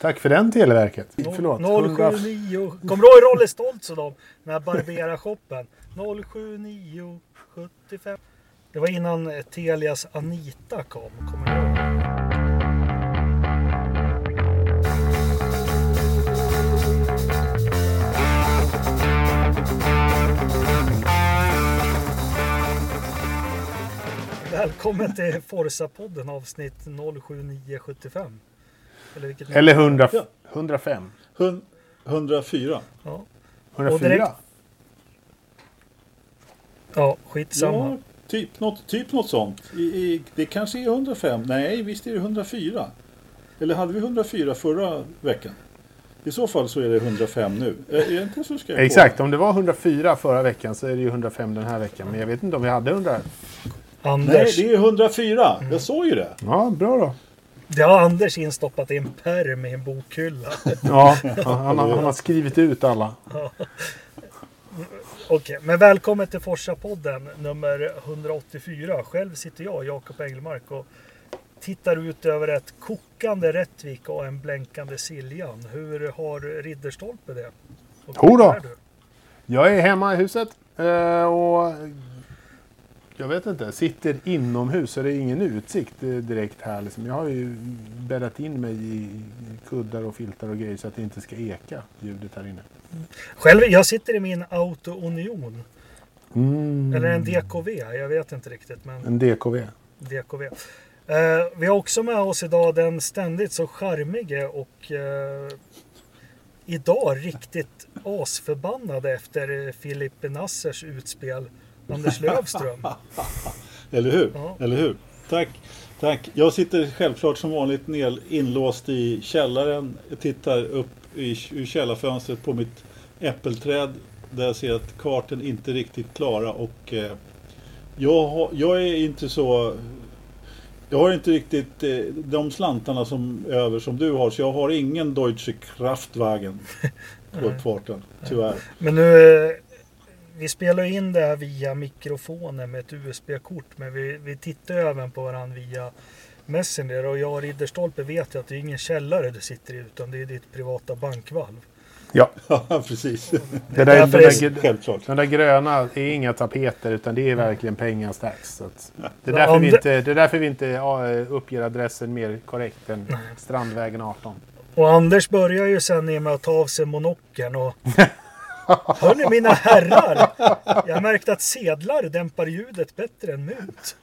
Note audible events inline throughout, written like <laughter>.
Tack för den Televerket. Förlåt. 079. Kommer du ihåg Rolle Stoltz och dem? Den här Barbera-shoppen. 07975. Det var innan Telias Anita kom. Kommer du ihåg? Välkommen till Forza-podden avsnitt 07975. Eller, vilket Eller 100, Ja. 105. Hun- 104. Ja, 104. direkt- ja skitsamma. Ja, typ något, typ något sånt. I, i, det kanske är 105. Nej, visst är det 104. Eller hade vi 104 förra veckan? I så fall så är det 105 nu. Är, inte så ska jag Exakt, om det var 104 förra veckan så är det ju 105 den här veckan. Men jag vet inte om vi hade 100. Nej, Anders. det är 104. Jag såg ju det. Ja, bra då. Det har Anders instoppat i en pärm i en bokhylla. <laughs> Ja, han, har- han har skrivit ut alla. Okej, men välkommen till Forsa-podden nummer 184. Själv sitter jag, Jakob Engelmark, och tittar ut över ett kokande Rättvik och en blänkande Siljan. Hur har Ridderstolpe det? Och Jo då. var är du? Jag är hemma i huset eh, och jag vet inte, sitter inomhus så det är ingen utsikt eh, direkt här. Liksom. Jag har ju bäddat in mig i kuddar och filtar och grejer så att det inte ska eka ljudet här inne. Själv, jag sitter i min Auto Union. Mm. Eller en DKV, jag vet inte riktigt. Men En DKV. DKV. Eh, vi har också med oss idag den ständigt så charmige och eh, idag riktigt asförbannade efter Filip Nassers utspel, Anders Lövström. <laughs> Eller hur? Ja. Eller hur? Tack. Tack. Jag sitter självklart som vanligt ner, inlåst i källaren. Jag tittar upp i, ur källarfönstret på mitt äppelträd. Där jag ser att karten inte riktigt klara. Och eh, jag, har, jag är inte så... Jag har inte riktigt eh, de slantarna som över som du har. Så jag har ingen Deutsche Kraftwagen <laughs> på uppfarten. Tyvärr. Men nu, eh, vi spelar in det här via mikrofonen med ett USB-kort, men vi, vi tittar ju även på varandra via Messenger och jag och Ridderstolpe vet ju att det är ingen källare du sitter i utan det är ditt privata bankvalv. Ja, <laughs> Ja, precis. det där, den, där, den där gröna är inga tapeter utan det är verkligen pengastax. Det, är därför vi det- inte, det är därför vi inte uppger adressen mer korrekt än Strandvägen 18. Och Anders börjar ju sen i med att ta av sig monokeln och <laughs> Hörni mina herrar! Jag märkte att sedlar dämpar ljudet bättre än mynt.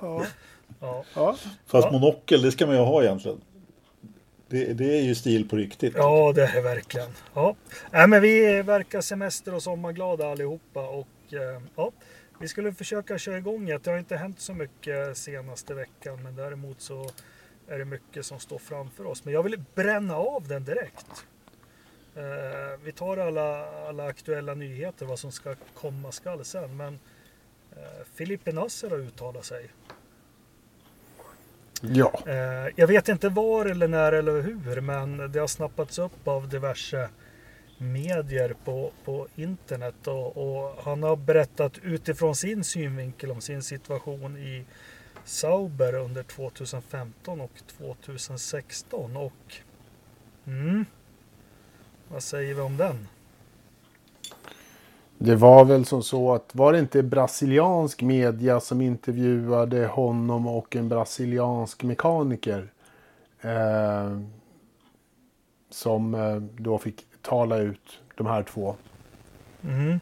Ja. Ja. Fast Ja. monokel, det ska man ju ha egentligen. Det, det är ju stil på riktigt. ja, det är verkligen. Ja. Nej, men vi verkar semester och sommarglada allihopa och eh, ja, vi skulle försöka köra igång det. Det har inte hänt så mycket senaste veckan, men däremot så är det mycket som står framför oss. Men jag vill bränna av den direkt. Eh, vi tar alla, alla aktuella nyheter, vad som ska komma skall sen. Men eh, Filippe Nasser har uttalat sig. ja. Eh, jag vet inte var eller när eller hur, men det har snappats upp av diverse medier på, på internet och, och han har berättat utifrån sin synvinkel om sin situation i Sauber under 2015 och 2016 och mm, vad säger vi om den? Det var väl som så att var det inte brasiliansk media som intervjuade honom och en brasiliansk mekaniker eh, som eh, då fick tala ut de här två. Mm.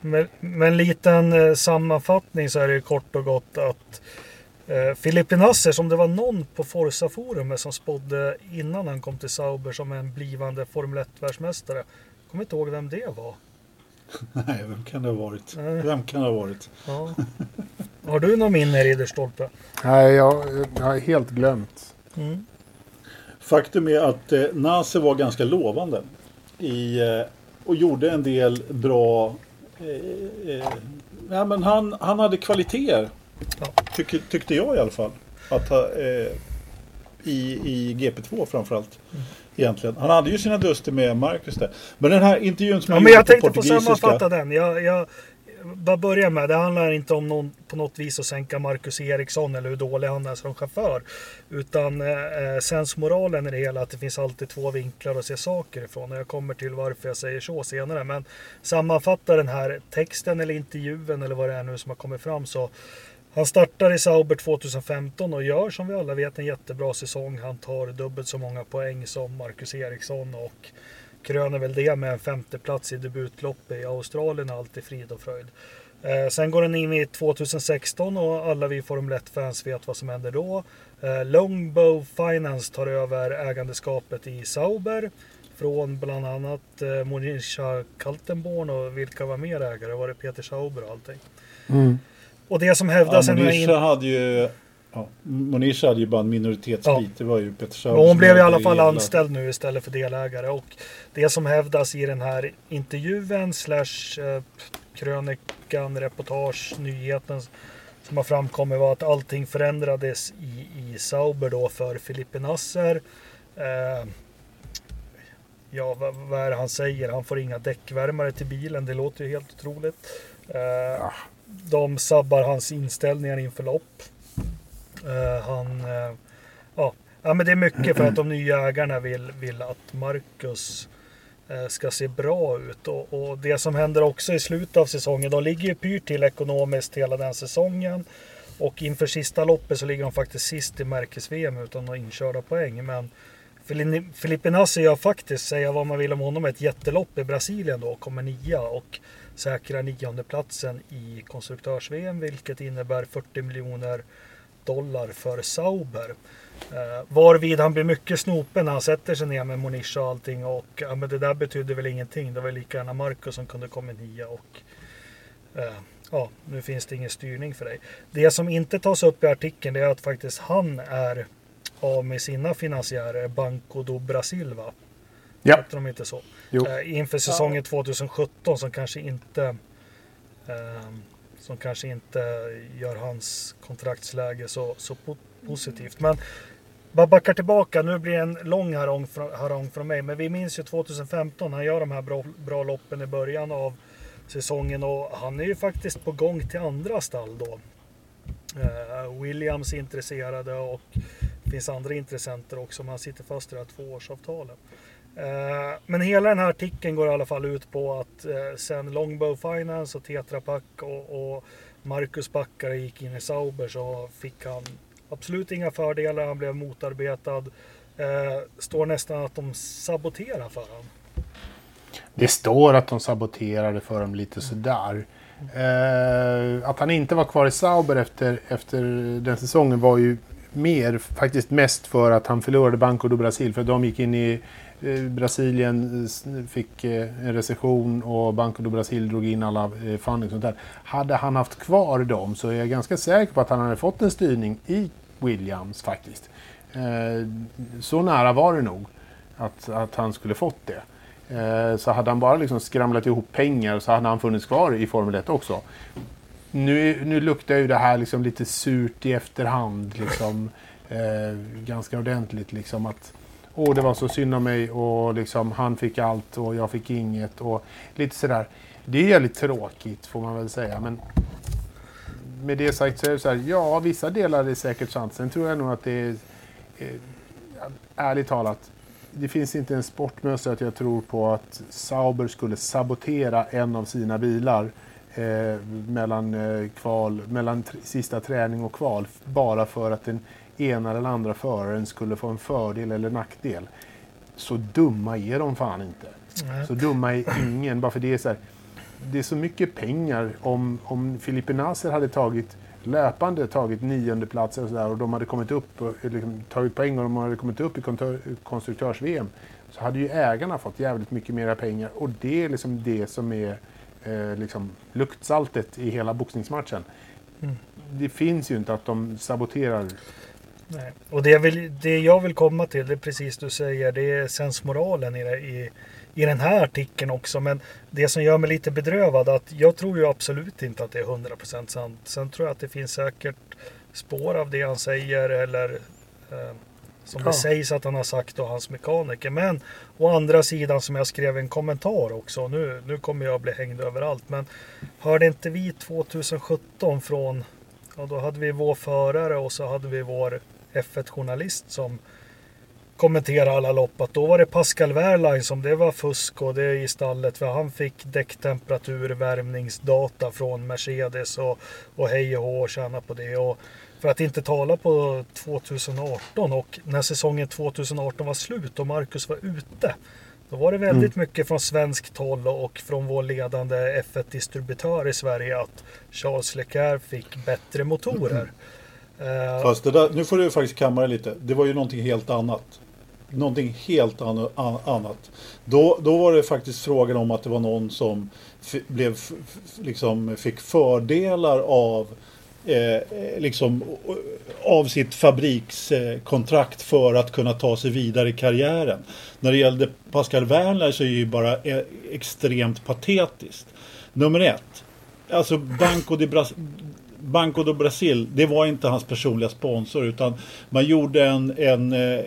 Med, med en liten eh, sammanfattning så är det kort och gott att eh, Filippe Nasser, som det var någon på Forza-forumet som spådde innan han kom till Sauber som en blivande Formel 1-världsmästare. Kommer inte ihåg vem det var. <laughs> Nej, vem kan det ha varit? Nej. Vem kan det ha varit? Ja. Har du någon minne Ridderstolpe? Nej, jag, jag har helt glömt. Mm. Faktum är att eh, Nase var ganska lovande i, eh, och gjorde en del bra... Eh, eh, ja, men han, han hade kvaliteter, Ja. tyck, tyckte jag i alla fall. Att eh, i, I GP2 framförallt. Egentligen. Han hade ju sina duster med Marcus där. Men den här intervjun som Ja, han men jag gjorde på tänkte portugisiska. sammanfatta den. Jag, jag, bara börja med, det handlar inte om någon, på något vis att sänka Marcus Eriksson eller hur dålig han är som chaufför. Utan eh, sensmoralen i det hela att det finns alltid två vinklar att se saker ifrån. Och jag kommer till varför jag säger så senare. Men sammanfattar den här texten eller intervjun eller vad det är nu som har kommit fram så han startar i Sauber 2015 och gör som vi alla vet en jättebra säsong. Han tar dubbelt så många poäng som Marcus Eriksson och kröner väl det med en femteplats i debutloppet i Australien, allt i frid och fröjd. Eh, sen går den in i 2016 och alla vi Formel 1-fans vet vad som händer då. Eh, Longbow Finance tar över ägandeskapet i Sauber från bland annat eh, Monisha Kaltenborn och vilka var mer ägare? Var det Peter Sauber och allting? Mm. Och det som hävdas... Ja, Monisha in... hade ju... Ja, Monisha hade ju bara en minoritetsbit. Ja. Det var ju Peter Men hon blev i alla fall hela. anställd nu istället för delägare. Och det som hävdas i den här intervjun slash eh, krönikan, reportage, nyheten som har framkommit var att allting förändrades i, i Sauber då för Filippe Nasser. Eh, ja, vad, vad är det han säger? Han får inga däckvärmare till bilen. Det låter ju helt otroligt. Eh, de sabbar hans inställningar inför lopp. Uh, han, uh, ja, ja, men det är mycket för att de nya ägarna vill, vill att Marcus eh, ska se bra ut. Och, och det som händer också i slutet av säsongen, de ligger ju pyrt till ekonomiskt hela den säsongen. Och inför sista loppet så ligger de faktiskt sist i märkes-VM utan några inkörda poäng. Men Fili- gör faktiskt, säga vad man vill om honom, ett jättelopp i Brasilien då. Kommer nia och säkrar niondeplatsen i konstruktörs-VM vilket innebär 40 miljoner dollar för Sauber. Eh, varvid han blir mycket snopen när han sätter sig ner med Monisha och allting. Och ja, men det där betydde väl ingenting. Det var lika gärna Marcus som kunde komma nia. Och, eh, ja, nu finns det ingen styrning för dig. Det som inte tas upp i artikeln är att faktiskt han är av med sina finansiärer, Banco do Brasil va? Ja. Heter de inte så? Jo. Eh, inför säsongen 2017 som kanske inte eh, som kanske inte gör hans kontraktsläge så, så po- positivt. Men bara backar tillbaka, nu blir det en lång harang, fr- harang från mig. Men vi minns ju 2015, han gör de här bra, bra loppen i början av säsongen och han är ju faktiskt på gång till andra stall då. Eh, Williams är intresserade och det finns andra intressenter också, men han sitter fast i det här tvåårsavtalet. Eh, men hela den här artikeln går i alla fall ut på att eh, sen Longbow Finance och Tetra Pak och, och Marcus Backare gick in i Sauber så fick han absolut inga fördelar. Han blev motarbetad. Eh, står nästan att de saboterar för honom. Det står att de saboterade för dem lite sådär. Eh, att han inte var kvar i Sauber efter, efter den säsongen var ju mer faktiskt mest för att han förlorade Banco do Brasil. För de gick in i Eh, Brasilien, eh, fick eh, en recession och Banco do Brasil drog in alla funding och sånt där. Hade han haft kvar dem så är jag ganska säker på att han hade fått en styrning i Williams faktiskt. Så nära var det nog att, att han skulle fått det. Så hade han bara liksom skramlat ihop pengar så hade han funnits kvar i Formel 1 också. Nu, nu luktar ju det här liksom lite surt i efterhand. Liksom, eh, ganska ordentligt. Liksom, att Åh, det var så synd om mig och liksom, han fick allt och jag fick inget. Och lite sådär. Det är jävligt tråkigt får man väl säga. Men med det sagt så är det så här. Ja, vissa delar är säkert sant. Sen tror jag nog att det är eh, ärligt talat det finns inte en sportmössa att jag tror på att Sauber skulle sabotera en av sina bilar eh, mellan, eh, kval, mellan sista träning och kval bara för att den ena eller andra föraren skulle få en fördel eller nackdel. Så dumma är de fan inte. Så dumma är ingen. Bara för det är så här, det är så mycket pengar om, om Filipe Nasser hade tagit löpande tagit nionde plats och, så där, och de hade kommit upp och liksom, tagit poäng och de hade kommit upp i konstruktörs-VM så hade ju ägarna fått jävligt mycket mera pengar och det är liksom det som är eh, liksom luktsaltet i hela boxningsmatchen. Mm. Det finns ju inte att de saboterar. Nej. Och det, jag vill, det jag vill komma till, det är precis du säger, det är sensmoralen i, i, i den här artikeln också. Men det som gör mig lite bedrövad, att jag tror ju absolut inte att det är 100% sant. Sen tror jag att det finns säkert spår av det han säger eller eh, Som Ja. det sägs att han har sagt och hans mekaniker. Men å andra sidan som jag skrev en kommentar också. Nu, nu kommer jag bli hängd överallt. Men hörde inte vi 2017 från, ja då hade vi vår förare och så hade vi vår F1-journalist som kommenterade alla lopp. Att då var det Pascal Wehrlein som det var fusk och det i stallet. För han fick däcktemperatur, värmningsdata från Mercedes och, och hej och hå och tjäna på det. Och för att inte tala på 2018 och när säsongen 2018 var slut och Marcus var ute. Då var det väldigt mycket från svenskt håll och från vår ledande F1-distributör i Sverige att Charles Leclerc fick bättre motorer. Eh, <clears throat> Eh, Fast det där, nu får du faktiskt kamma dig lite. Det var ju någonting helt annat. Någonting helt an, an- annat. Då, då var det faktiskt frågan om att det var någon som blev, liksom, fick fördelar av eh, liksom, av sitt fabrikskontrakt eh, för att kunna ta sig vidare i karriären. När det gällde Pascal Werner så är det ju bara eh, extremt patetiskt. Nummer ett. Alltså Banco de, Bras Banco do Brasil, det var inte hans personliga sponsor utan man gjorde en, en eh,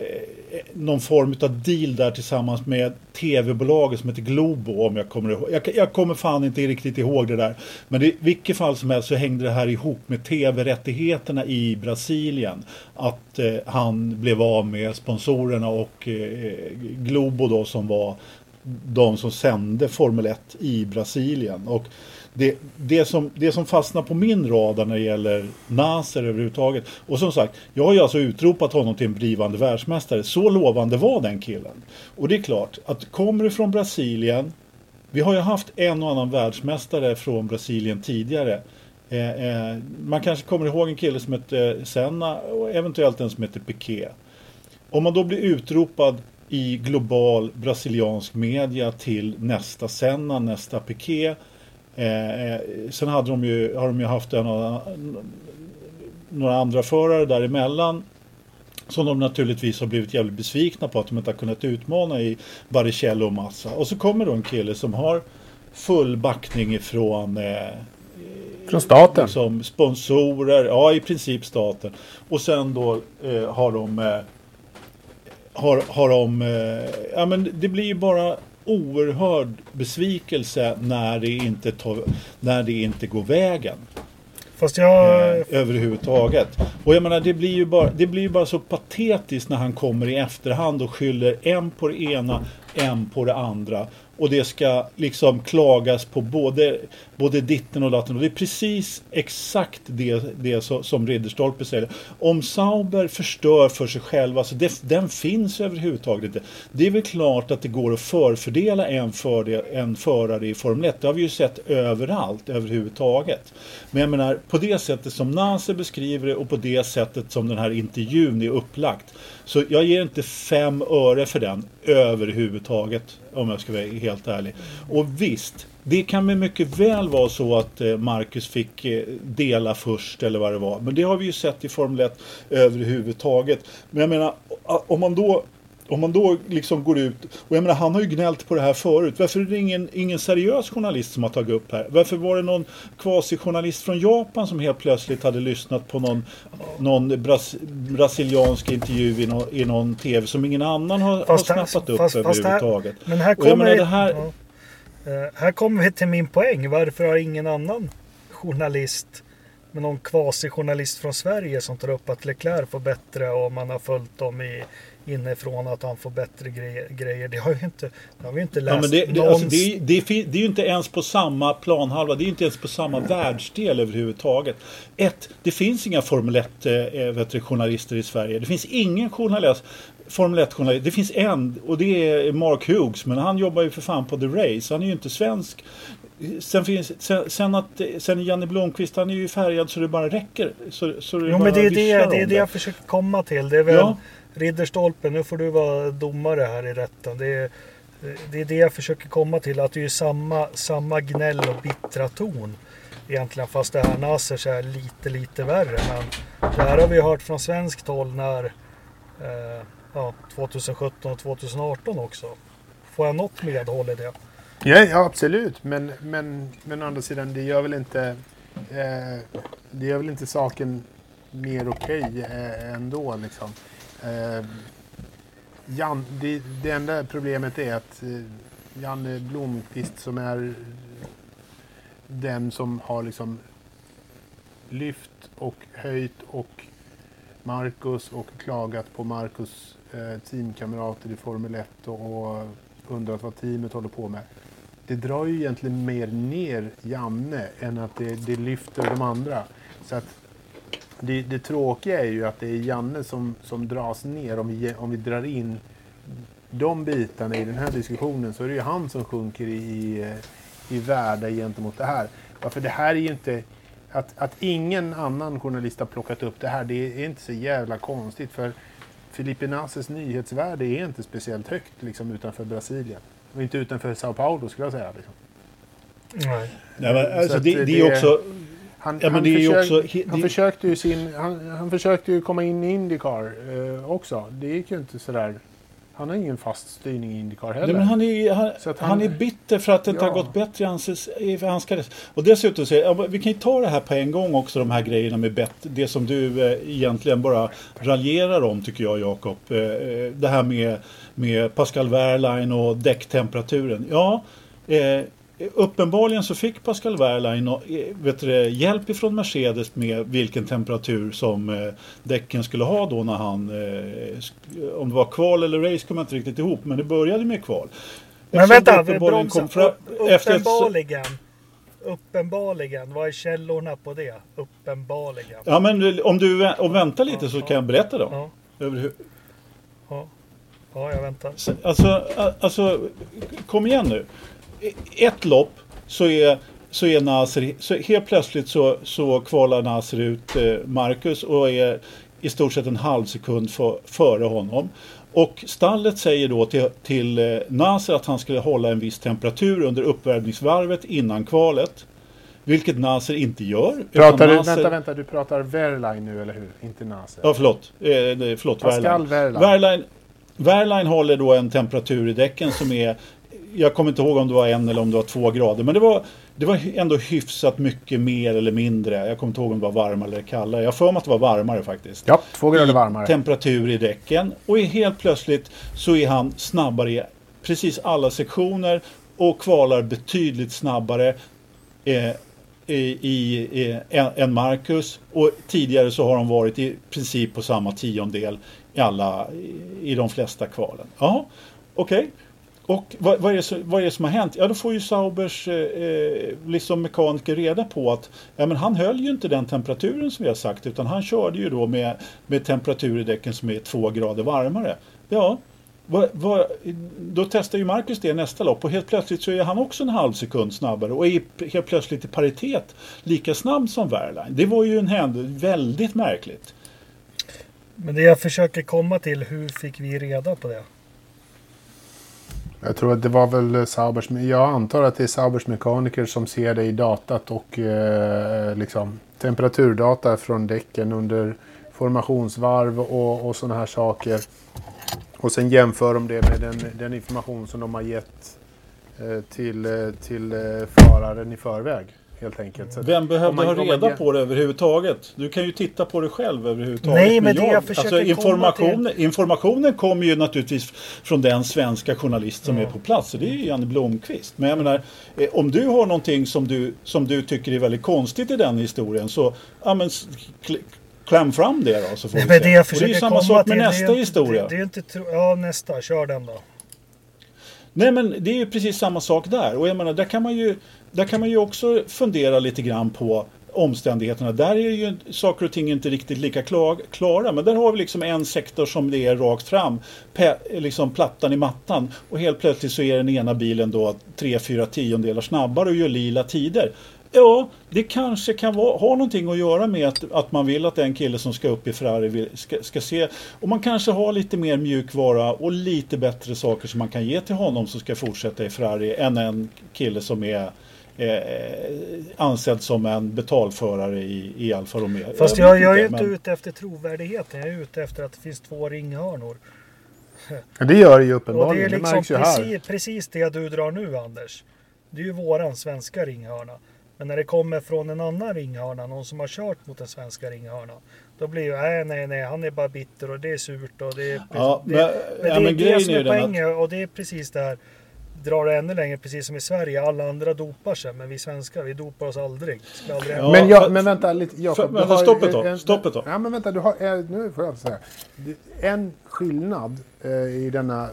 någon form av deal där tillsammans med tv-bolaget som heter Globo om jag kommer ihåg. Jag, jag kommer fan inte riktigt ihåg det där. Men i vilket fall som helst så hängde det här ihop med tv-rättigheterna i Brasilien. Att eh, han blev av med sponsorerna och eh, Globo då som var de som sände Formel 1 i Brasilien. Och det, det, som, det som fastnar på min radar när det gäller Naser överhuvudtaget. Och som sagt, jag har ju alltså utropat honom till en blivande världsmästare. Så lovande var den killen. Och det är klart att kommer du från Brasilien. Vi har ju haft en och annan världsmästare från Brasilien tidigare. Eh, eh, man kanske kommer ihåg en kille som hette eh, Senna och eventuellt en som hette Piquet. Om man då blir utropad i global brasiliansk media till nästa Senna, nästa Piquet. Eh, eh, sen hade de ju, har de ju haft en, några andra förare däremellan. Som de naturligtvis har blivit jävligt besvikna på att de inte har kunnat utmana i Baricello och Massa. Och så kommer då en kille som har full backning ifrån eh, Från staten. som sponsorer, ja i princip staten. Och sen då eh, har de eh, har, har de, eh, ja men det blir ju bara oerhörd besvikelse när det inte, tar, när det inte går vägen. fast jag... Eh, överhuvudtaget. Och jag menar det blir, ju bara, det blir ju bara så patetiskt när han kommer i efterhand och skyller en på det ena, en på det andra. Och det ska liksom klagas på både, både ditten och datten. Och det är precis exakt det, det som Ridderstolpe säger. Om Sauber förstör för sig själv, alltså det, den finns överhuvudtaget inte. Det är väl klart att det går att förfördela en, fördel, en förare i Formel 1. Det har vi ju sett överallt överhuvudtaget. Men jag menar, på det sättet som Nase beskriver det och på det sättet som den här intervjun är upplagt. Så jag ger inte fem öre för den överhuvudtaget. Om jag ska vara helt ärlig. Och visst, det kan väl mycket väl vara så att eh, Marcus fick eh, dela först eller vad det var. Men det har vi ju sett i Formel 1 överhuvudtaget. Men jag menar, om man då om man då liksom går ut, och jag menar han har ju gnällt på det här förut. Varför är det ingen, ingen seriös journalist som har tagit upp här? Varför var det någon kvasijournalist från Japan som helt plötsligt hade lyssnat på någon, någon bras, brasiliansk intervju i någon, i någon tv som ingen annan har, Fast har snappat upp fast- fast här- överhuvudtaget? Men här Och jag kommer, menar, det här- ja. Eh, här kommer vi till min poäng. Varför har ingen annan journalist med någon kvasijournalist från Sverige som tar upp att Leclerc får bättre och man har följt dem i, inifrån att han får bättre gre- grejer. Det har ju inte, det har vi inte läst Ja, det, det, alltså det, är- det, är ju inte ens på samma planhalva. Det är inte ens på samma världsdel överhuvudtaget. Ett, det finns inga Formel 1 eh, i Sverige. Det finns ingen journalist, Formel 1 journalist. Det finns en och det är Mark Hughes. Men han jobbar ju för fan på The Race. Han är ju inte svensk. Sen, finns, sen, sen, att, sen Janne Blomqvist, han är ju färgad så det bara räcker. Så, så det Jo men det är det, det, är det jag försöker komma till. Det är väl Ja. Ridderstolpe, nu får du vara domare här i rätten. Det är, det är det jag försöker komma till. Att det är samma, samma gnäll och bittra ton. Egentligen fast det här Nasers är lite lite värre. Men det här har vi hört från svenskt håll när eh, ja, 2017 och 2018 också. Får jag något medhåll i det? Ja, ja absolut. Men, men, men å andra sidan, det gör väl inte, eh, det gör väl inte saken mer okej eh, ändå. Liksom. Eh, Jan, det, det enda problemet är att eh, Janne Blomqvist som är den som har liksom lyft och höjt och Marcus och klagat på Marcus Eh, teamkamrater i Formel 1 och, och undrat vad teamet håller på med. Det drar ju egentligen mer ner Janne än att det, det lyfter de andra. Så att det, det tråkiga är ju att det är Janne som, som dras ner om vi, om vi drar in de bitarna i den här diskussionen så är det ju han som sjunker i, i, i värde gentemot det här. Varför det här är ju inte... Att, att ingen annan journalist har plockat upp det här, det är inte så jävla konstigt. För Felipe Nasses nyhetsvärde är inte speciellt högt liksom, utanför Brasilien. Och inte utanför Sao Paulo skulle jag säga. Liksom. Nej. Nej, men, Så alltså, det, det- det är också... Han, Ja, han, försök, också he- han, det- försökte ju sin, han, han försökte ju komma in i Indycar eh, också. Det gick ju inte sådär. Han har ingen fast styrning i Indycar heller. Nej, men han, är, han, han, han- är bitter för att det inte Ja. har gått bättre i hans, i hans karriär. Och dessutom, så, ja, vi kan ju ta det här på en gång också, de här grejerna med bett, det som du eh, egentligen bara raljerar om tycker jag Jakob. Eh, eh, det här med, med Pascal Wehrlein och däcktemperaturen. Ja, eh, uppenbarligen så fick Pascal Wehrlein och, eh, vet du, hjälp ifrån Mercedes med vilken temperatur som eh, däcken skulle ha då när han, eh, om det var kval eller race kommer jag inte riktigt ihop, men det började med kval. Men vänta, det vi uppenbarligen ett- Uppenbarligen. Vad är källorna på det? Uppenbarligen. Ja men om du om väntar lite så Ja, kan jag berätta då. Ja, Över ja. ja jag väntar. alltså, alltså, kom igen nu. Ett lopp så är, så är Nasser, så helt plötsligt så, så kvalar Nasser ut eh, Marcus och är i stort sett en halv sekund för, före honom. Och stallet säger då till, till eh, Nasser att han skulle hålla en viss temperatur under uppvärmningsvarvet innan kvalet. Vilket Nasser inte gör. Pratar du, Nasser- vänta, vänta, du pratar Wehrlein nu eller hur? Inte Nasser. Ja, förlåt. Eh, förlåt Pascal. Wehrlein. Wehrlein. Wehrlein håller då en temperatur i däcken som är jag kommer inte ihåg om det var en eller om det var två grader. Men det var, det var ändå hyfsat mycket mer eller mindre. Jag kommer inte ihåg om det var varmare eller kallare. Jag för mig att det var varmare faktiskt. Ja, två grader varmare. temperatur i däcken. Och helt plötsligt så är han snabbare i precis alla sektioner och kvalar betydligt snabbare eh, i, i, än, Marcus. Och tidigare så har de varit i princip på samma tiondel i, alla, i, i de flesta kvalen. Ja, okej. Och vad, vad, är det, som- vad är det som har hänt? Ja, då får ju Saubers eh, eh, liksom mekaniker reda på att ja, men han höll ju inte den temperaturen som vi har sagt utan han körde ju då med, med temperatur i däcken som är två grader varmare. Ja, vad, vad, då testar ju Marcus det nästa lopp och helt plötsligt så är han också en halv sekund snabbare och är helt plötsligt i paritet lika snabb som Wehrlein. Det var ju en händelse väldigt märkligt. Men det jag försöker komma till, hur fick vi reda på det? Jag tror att det var väl eh, Saubers, jag antar att det är Saubers mekaniker som ser det i datat och eh, liksom temperaturdata från däcken under formationsvarv och, och sådana här saker. Och sen jämför de det med den, den information som de har gett eh, till, eh, till eh, föraren i förväg. Helt enkelt. Så Vem behövde man- ha man reda ge- på det överhuvudtaget? Du kan ju titta på det själv överhuvudtaget. Nej, men det jag försöker komma informationen, informationen kommer ju naturligtvis från den svenska journalist som Ja. är på plats. Det är ju Janne Blomqvist. Men jag menar, eh, om du har någonting som du, som du tycker är väldigt konstigt i den historien så ja, men, kläm fram det då. Så får Nej, vi men se. det jag och det är försöker ju samma komma sak till, med det är nästa inte- historia. Det, det är inte tro... Ja, nästa. Kör den då. Nej men det är ju precis samma sak där. Och jag menar, där kan man ju, där kan man ju också fundera lite grann på omständigheterna. Där är ju saker och ting inte riktigt lika klar, klara. Men där har vi liksom en sektor som det är rakt fram. Pe, liksom plattan i mattan. Och helt plötsligt så är den ena bilen då 3-4 tiondelar snabbare och gör lila tider. Ja, det kanske kan vara, ha någonting att göra med att, att man vill att den kille som ska upp i Ferrari vill, ska, ska se. Och man kanske har lite mer mjukvara och lite bättre saker som man kan ge till honom som ska fortsätta i Ferrari än en kille som är eh, ansedd som en betalförare i, i Alfa Romeo. Fast vet jag, jag är ju inte men- ute efter trovärdigheten. Jag är ute efter att det finns två ringhörnor. Ja, det gör det ju Och det är uppenbarligen. Det, liksom märks ju här. precis, precis det du drar nu Anders. Det är ju våran svenska ringhörna. Men när det kommer från en annan ringhörna, någon som har kört mot den svenska ringhörnan. Då blir ju, nej, nej, nej, han är bara bitter och det är surt och det är... Ja, det, men- men ja, det är men det grejen som är är den att- poängen och det är precis det här. Drar det ännu längre, precis som i Sverige. Alla andra dopar sig, men vi svenskar, vi dopar oss aldrig. Aldrig Ja, men, jag, men vänta lite, Jakob. vänta, har stopp ett en- tag, en- stopp ett tag. Ja, men vänta, du har, eh, nu får jag säga. En skillnad eh, i denna eh,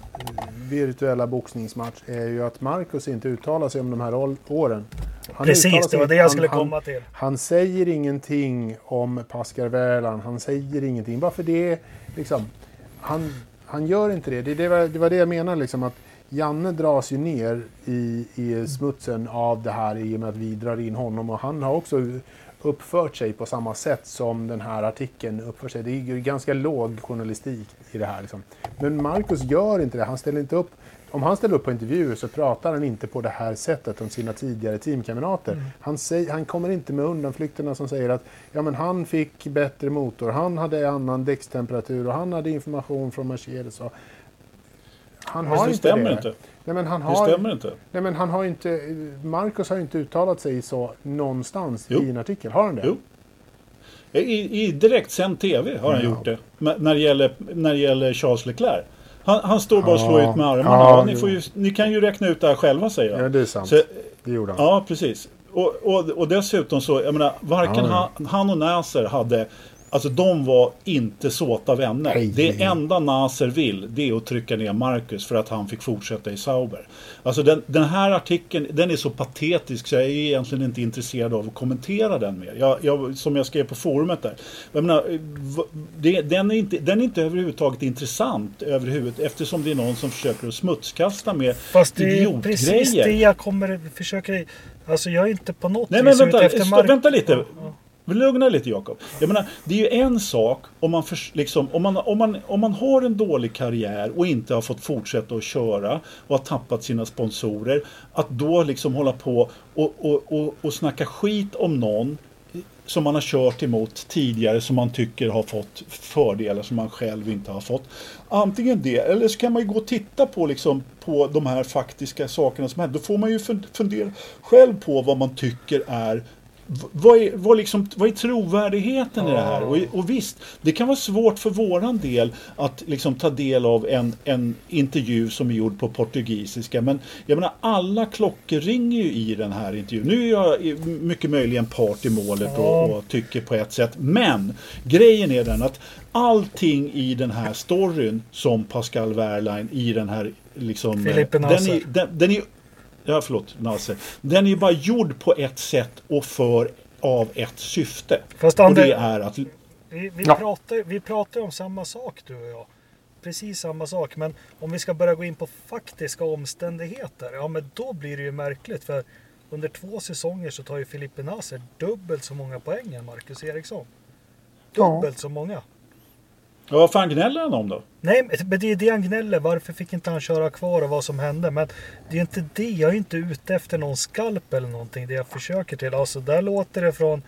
virtuella boxningsmatch är ju att Marcus inte uttalar sig om de här åren. Han Precis, det var det jag han- skulle han- komma till. Han säger ingenting om Pascal Wehrland. Han säger ingenting. Varför det? Liksom, han, han gör inte det. Det, det, var, det var det jag menar. Liksom, att Janne dras ju ner i, i smutsen av det här i och med att vi drar in honom. Och han har också uppfört sig på samma sätt som den här artikeln uppför sig. Det är ju ganska låg journalistik i det här. Liksom. Men Marcus gör inte det. Han ställer inte upp om han ställer upp på intervjuer så pratar han inte på det här sättet om sina tidigare teamkamrater. Han, säger, han kommer inte med undanflykterna som säger att ja, men han fick bättre motor, han hade annan däckstemperatur och han hade information från Mercedes. Och han har det inte stämmer det. inte. Nej, men han Det har, stämmer inte. Nej, men han har inte, Marcus har inte uttalat sig så någonstans Jo. i en artikel. Har han det? Jo. I, i direktsänd TV har han Ja. gjort det. När det gäller, när det gäller Charles Leclerc. Han, han står bara och slår Ja. ut med armarna. Ja, ni, ju, ni kan ju räkna ut det här själva säger han. Ja, det är sant. Så, Det gjorde han. Ja, precis. Och, och, och dessutom så, jag menar, varken han, han och Nasser hade Alltså de var inte såta vänner. Nej. Det enda Nasser vill, det är att trycka ner Marcus för att han fick fortsätta i Sauber. Alltså den, den här artikeln, den är så patetisk så jag är egentligen inte intresserad av att kommentera den mer. Jag, jag, som jag skrev på forumet där. Jag menar, det, den, är inte, den är inte överhuvudtaget intressant överhuvud, eftersom det är någon som försöker att smutskasta med Fast det är precis det jag kommer försöka... Alltså jag är inte på något Nej men vis ute efter mark... vänta lite. Ja, ja. Lugna lite Jakob. Jag menar, det är ju en sak om man, för, liksom, om, man, om, man, om man har en dålig karriär och inte har fått fortsätta att köra och har tappat sina sponsorer. Att då liksom hålla på och, och, och, och snacka skit om någon som man har kört emot tidigare som man tycker har fått fördelar som man själv inte har fått. Antingen det, eller så kan man ju gå och titta på, liksom, på de här faktiska sakerna som händer. Då får man ju fundera själv på vad man tycker är vad är, vad, liksom, vad är trovärdigheten i det här? Och, och visst, det kan vara svårt för våran del att liksom ta del av en, en intervju som är gjord på portugisiska. Men jag menar, alla klockor ringer ju i den här intervjun. Nu är jag mycket möjligen part i målet och, och tycker på ett sätt. Men grejen är den att allting i den här storyn som Pascal Wehrlein i den här liksom... Den är, den, den är Ja, förlåt, Nasser. Den är ju bara gjord på ett sätt och för av ett syfte. Fast och Ander- det är att... Vi, vi, Ja. pratar, vi pratar om samma sak du och jag. Precis samma sak. Men om vi ska börja gå in på faktiska omständigheter. Ja men då blir det ju märkligt. För under två säsonger så tar ju Filippe Nasser dubbelt så många poäng än Marcus Eriksson. Ja. Dubbelt så många. Ja, vad fan gnäller han om då? Nej, men det är det han gnäller. Varför fick inte han köra kvar och vad som hände? Men det är inte det. Jag är inte ute efter någon skalp eller någonting. Det jag försöker till. Alltså där låter det från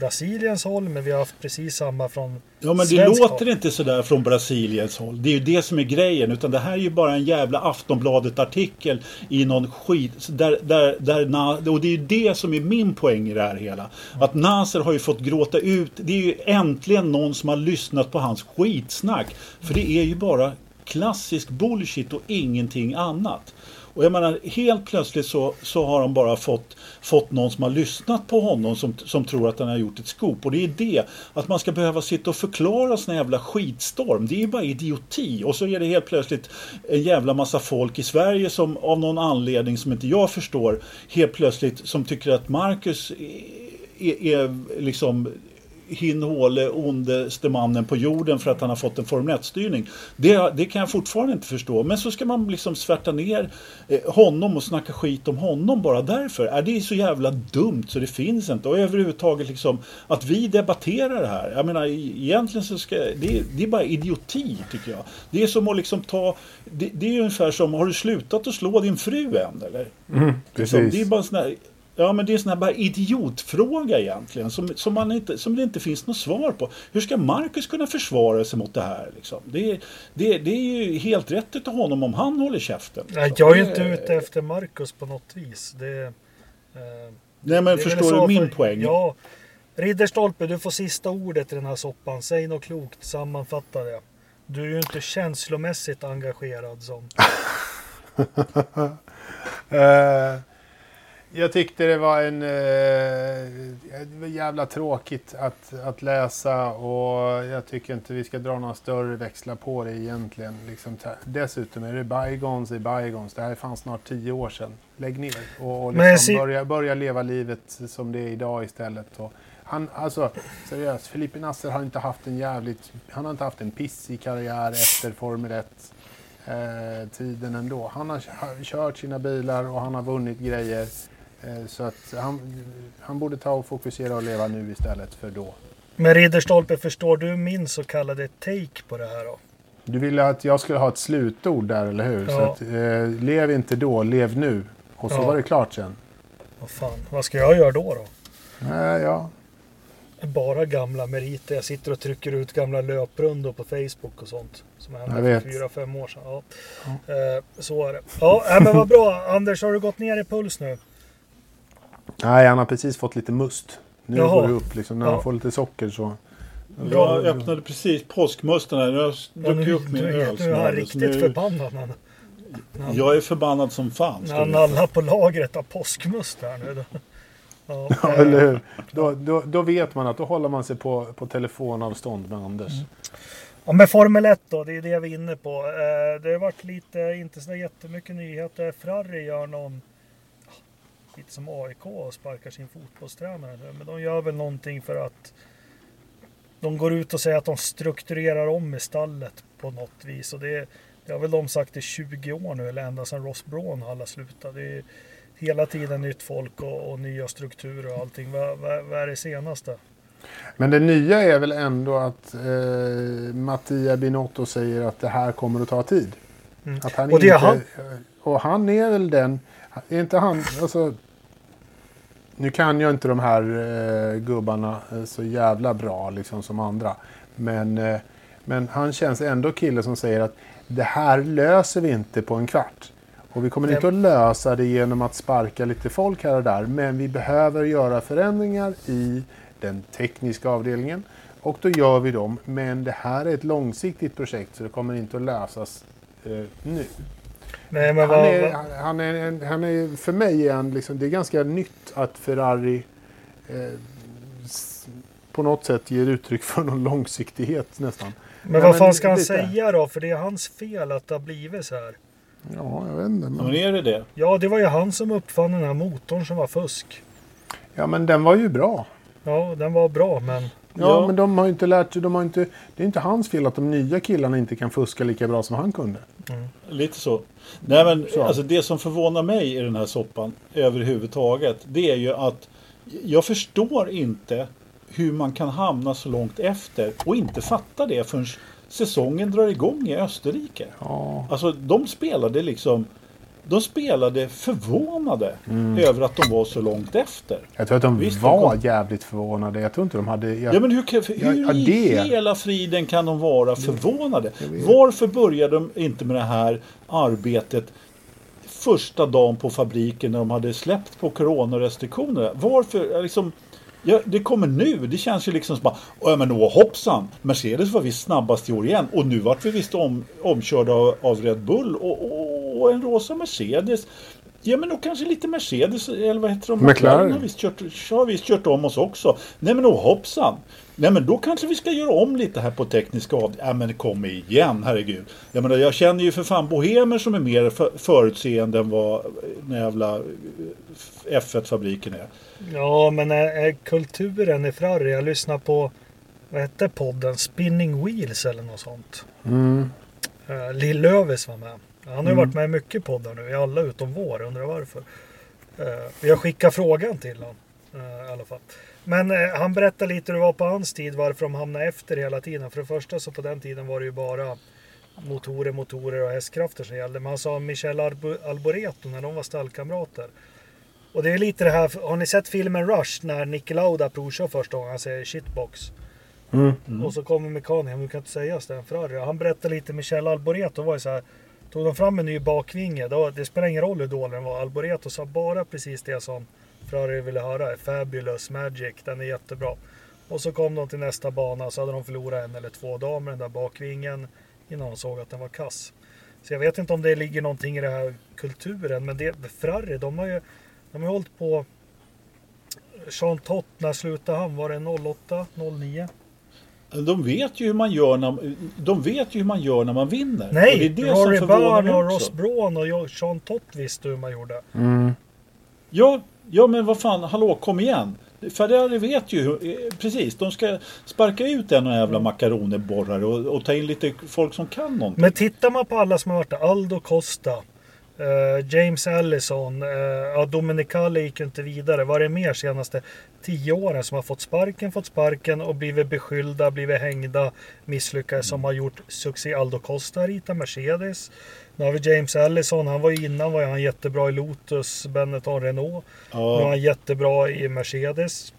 Brasiliens håll. Men vi har haft precis samma från Ja men det låter håll. inte sådär från Brasiliens håll. Det är ju det som är grejen. Utan det här är ju bara en jävla Aftonbladet-artikel i någon skit. Där, där, där, och det är ju det som är min poäng i det här hela. Att Nasser har ju fått gråta ut. Det är ju äntligen någon som har lyssnat på hans skitsnack. För det är ju bara klassisk bullshit och ingenting annat. Och jag menar, helt plötsligt så, så har de bara fått, fått någon som har lyssnat på honom som, som tror att han har gjort ett skop. Och det är det, att man ska behöva sitta och förklara sån jävla skitstorm. Det är ju bara idioti. Och så är det helt plötsligt en jävla massa folk i Sverige som av någon anledning som inte jag förstår, helt plötsligt som tycker att Marcus är, är liksom hinhåle ondaste mannen på jorden för att han har fått en Formel 1-styrning. Det, det kan jag fortfarande inte förstå. Men så ska man liksom svärta ner eh, honom och snacka skit om honom bara därför. Är det är så jävla dumt så det finns inte. Och överhuvudtaget liksom att vi debatterar det här. Jag menar egentligen så ska det, det är bara idioti tycker jag. Det är som att liksom ta det, det är ungefär som har du slutat att slå din fru än eller? Liksom, Precis. det är bara en sån här, ja men det är en sån här bara idiotfråga egentligen som, som, man inte, som det inte finns något svar på. Hur ska Marcus kunna försvara sig mot det här? Liksom? Det, är- det, det är ju helt rätt utav honom om han håller käften. Nej, liksom. jag är Det inte ute efter Marcus på något vis. Det, eh, Nej men förstår du min för- poäng? Ja. Ridderstolpe, du får sista ordet i den här soppan. Säg något klokt, sammanfatta det. Du är ju inte känslomässigt engagerad som... <laughs> Eh, jag tyckte det var en... eh, det var jävla tråkigt att, att läsa och jag tycker inte vi ska dra några större växlar på det egentligen. Liksom, dessutom är det bygons i bygons. Det här är fan snart tio år sedan. Lägg ner och, och liksom ser- börja, börja leva livet som det är idag istället. Och han, alltså seriöst, Felipe Nasser har inte haft en jävligt... Han har inte haft en pissig karriär efter Formel 1 eh, tiden ändå. Han har kört sina bilar och han har vunnit grejer. Eh, så att han, han borde ta och fokusera och leva nu istället för då. Men Ridderstolpe, förstår du min så kallade take på det här då? Du ville att jag skulle ha ett slutord där, eller hur? Så Ja. att, eh, lev inte då, lev nu. Och så Ja. var det klart sen. Vad fan, vad ska jag göra då då? Eh, ja. Bara gamla meriter. Jag sitter och trycker ut gamla löprundor på Facebook och sånt. Som hände Jag för vet. fyra, fem år sedan. Ja. Eh, så är det. Ja, men vad bra. Anders, har du gått ner i puls nu? Nej, han har precis fått lite must. Nu Jaha. går det upp liksom. När Ja. han får lite socker så... Jag öppnade precis påskmusten här. Jag har Ja, upp min öl. nu är han riktigt Nu- förbannad. han- han- Jag är förbannad som fan. När han nallar på lagret av påskmust här nu. Ja, <laughs> Ja, eh, eller hur? Då, då, då vet man att då håller man sig på, på telefonavstånd med Anders. Mm. Ja, men Formel 1 då, det är det vi är inne på. Eh, det har varit lite, inte så jättemycket nyheter. Ferrari gör någon, lite som AIK och sparkar sin fotbollstränare. nu, Men de gör väl någonting för att de går ut och säger att de strukturerar om i stallet på något vis. Och det, det har väl de sagt i 20 år nu, eller ända sedan Ross Braun alla slutade. Det är hela tiden nytt folk och, och nya strukturer och allting. Vad, vad, vad är det senaste? Men det nya är väl ändå att eh, Mattia Binotto säger att det här kommer att ta tid. Mm. Att han Och det inte, han- Och han är väl den... Är inte han... Alltså, nu kan jag inte de här eh, gubbarna eh, så jävla bra liksom som andra. Men, eh, men han känns ändå kille som säger att det här löser vi inte på en kvart. Och vi kommer Nej. inte att lösa det genom att sparka lite folk här och där. Men vi behöver göra förändringar i den tekniska avdelningen. Och då gör vi dem. Men det här är ett långsiktigt projekt så det kommer inte att lösas eh, nu. Nej, men Han vad, är, han- är, en- han är, för mig är han liksom, det är ganska nytt att Ferrari eh, på något sätt ger uttryck för någon långsiktighet nästan. Men Ja, vad fan ska han lite. säga då? För det är hans fel att det har blivit så här. Ja, jag vet inte. Men Men, är det det? Ja, det var ju han som uppfann den här motorn som var fusk. ja, men den var ju bra. Ja, den var bra, men... Ja, Ja. men de har ju inte lärt sig, de har inte, det är inte hans fel att de nya killarna inte kan fuska lika bra som han kunde. Lite så. Nej men Så. alltså det som förvånar mig i den här soppan överhuvudtaget. Det är ju att jag förstår inte hur man kan hamna så långt efter och inte fatta det förrän säsongen drar igång i Österrike. Ja, Alltså de spelade liksom De spelade förvånade Mm. över att de var så långt efter. jag tror att de Visst, de var kom- jävligt förvånade. Jag tror inte de hade... Jag, Ja men hur, kan- hur ja, i det- hela friden kan de vara förvånade? jag vet. Varför började de inte med det här arbetet första dagen på fabriken när de hade släppt på coronarestriktionerna? Varför? Liksom, ja, det kommer nu. Det känns ju liksom som bara, ja men åh hoppsan, Mercedes var visst snabbast i år igen och nu vart vi visst om, omkörda av, av Red Bull och, och, och en rosa Mercedes. Ja men då kanske lite Mercedes eller vad heter de? McLaren. har visst kört, har visst kört om oss också. Nej men åh hoppsan. Nej men då kanske vi ska göra om lite här på tekniska av. Ja men kom igen herregud. Jag menar jag känner ju för fan bohemer som är mer för, förutseende än vad den jävla F1-fabriken är. Ja, men är, är kulturen i Ferrari? Jag lyssnar på, vad hette podden? Spinning Wheels eller något sånt. mm, Uh, Lill Lövis var med. Han har ju varit med i mycket poddar nu, i alla utom vår, undrar varför. Vi har skickat frågan till honom uh, i alla fall. Men eh, han berättar lite hur det var på hans tid, varför de hamnade efter hela tiden. För det första så på den tiden var det ju bara motorer, motorer och hästkrafter som gällde. Men han sa Michel Alboreto när de var stallkamrater. Och det är lite det här, har ni sett filmen Rush när Niki Lauda provkör första gången? Han säger shitbox. mm. Och så kommer mekanikern, du kan inte säga Sten Ferrari. Han berättade lite, Michel Alboreto var ju så här. Tog de fram en ny bakvinge, då, det spelar ingen roll hur dålig den var. Alboreto sa bara precis det som Ferrari ville höra Fabulous Magic, den är jättebra. Och så kom de till nästa bana så hade de förlorat en eller två dagar med den där bakvingen innan de såg att den var kass. Så jag vet inte om det ligger någonting i den här kulturen, men det, Ferrari, de har ju de har hållit på Jean Tott, när slutade han? Var det 08, 09? De vet ju hur man gör när, de vet ju hur man, gör när man vinner. Nej, och det är det Rory som Byrne och. Ross Braun och Jean Tott visste hur man gjorde. Mm. Ja, ja, men vad fan, hallå, kom igen. Ferrari vet ju, eh, precis, de ska sparka ut en jävla makaronerborrare och, och ta in lite folk som kan någonting. Men tittar man på alla som har varit där, Aldo Costa, James Allison, eh, ja, Dominicali gick ju inte vidare. Vad är det mer senaste tio åren som har fått sparken, fått sparken och blivit beskyllda, blivit hängda, misslyckades som har gjort succé. Aldo Costa ritar Mercedes. Nu har vi James Allison, han var ju innan var han jättebra i Lotus, Benetton, Renault. Nu är Ja, han jättebra i Mercedes.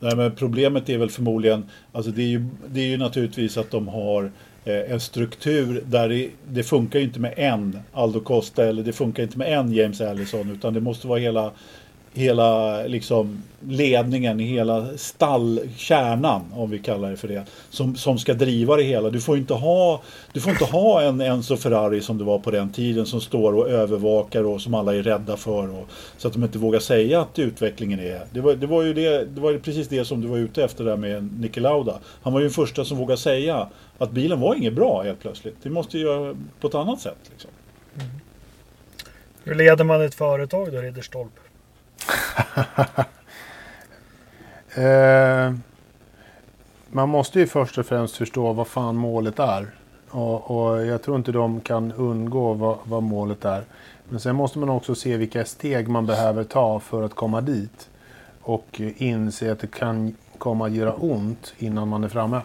nej, men problemet är väl förmodligen, alltså det är ju, det är ju naturligtvis att de har eh, Eh, en struktur där det, det funkar ju inte med en Aldo Costa eller det funkar inte med en James Allison utan det måste vara hela hela liksom ledningen, hela stallkärnan om vi kallar det för det som, som ska driva det hela. Du får inte ha, du får inte ha en Enzo Ferrari som det var på den tiden som står och övervakar och som alla är rädda för och, så att de inte vågar säga att utvecklingen är. Det var, det var ju det, det var precis det som du var ute efter där med Niki Lauda. Han var ju den första som vågade säga att bilen var inget bra helt plötsligt. Det måste ju göra på ett annat sätt. Liksom. Mm. Hur leder man ett företag då, Ridderstolp? <laughs> Eh, man måste ju först och främst förstå vad fan målet är. Och, och jag tror inte de kan undgå vad, vad målet är. Men sen måste man också se vilka steg man behöver ta för att komma dit. Och inse att det kan komma att göra ont innan man är framme.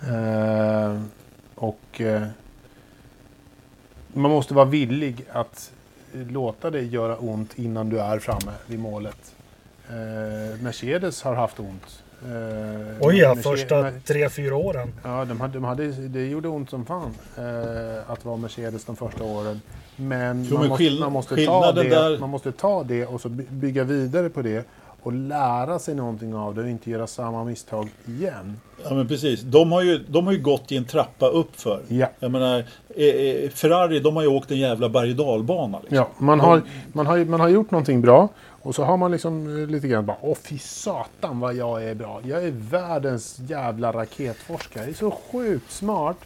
Eh, och eh, man måste vara villig att låta det göra ont innan du är framme vid målet. Eh, Mercedes har haft ont. Eh, Oj ja, första tre, fyra åren. Ja, de hade, de hade, det gjorde ont som fan eh, att vara Mercedes de första åren. Men, Jo, man, men måste, man, måste ta det, där- man måste ta det och så by- bygga vidare på det och lära sig någonting av det och inte göra samma misstag igen. Ja men precis. De har ju, de har ju gått i en trappa upp för. Ja. Jag menar, eh, eh, Ferrari de har ju åkt en jävla berg och. Liksom. Ja, man har, man, har, man har gjort någonting bra och så har man liksom eh, lite grann bara Åh fy satan vad jag är bra. Jag är världens jävla raketforskare. Jag är så sjukt smart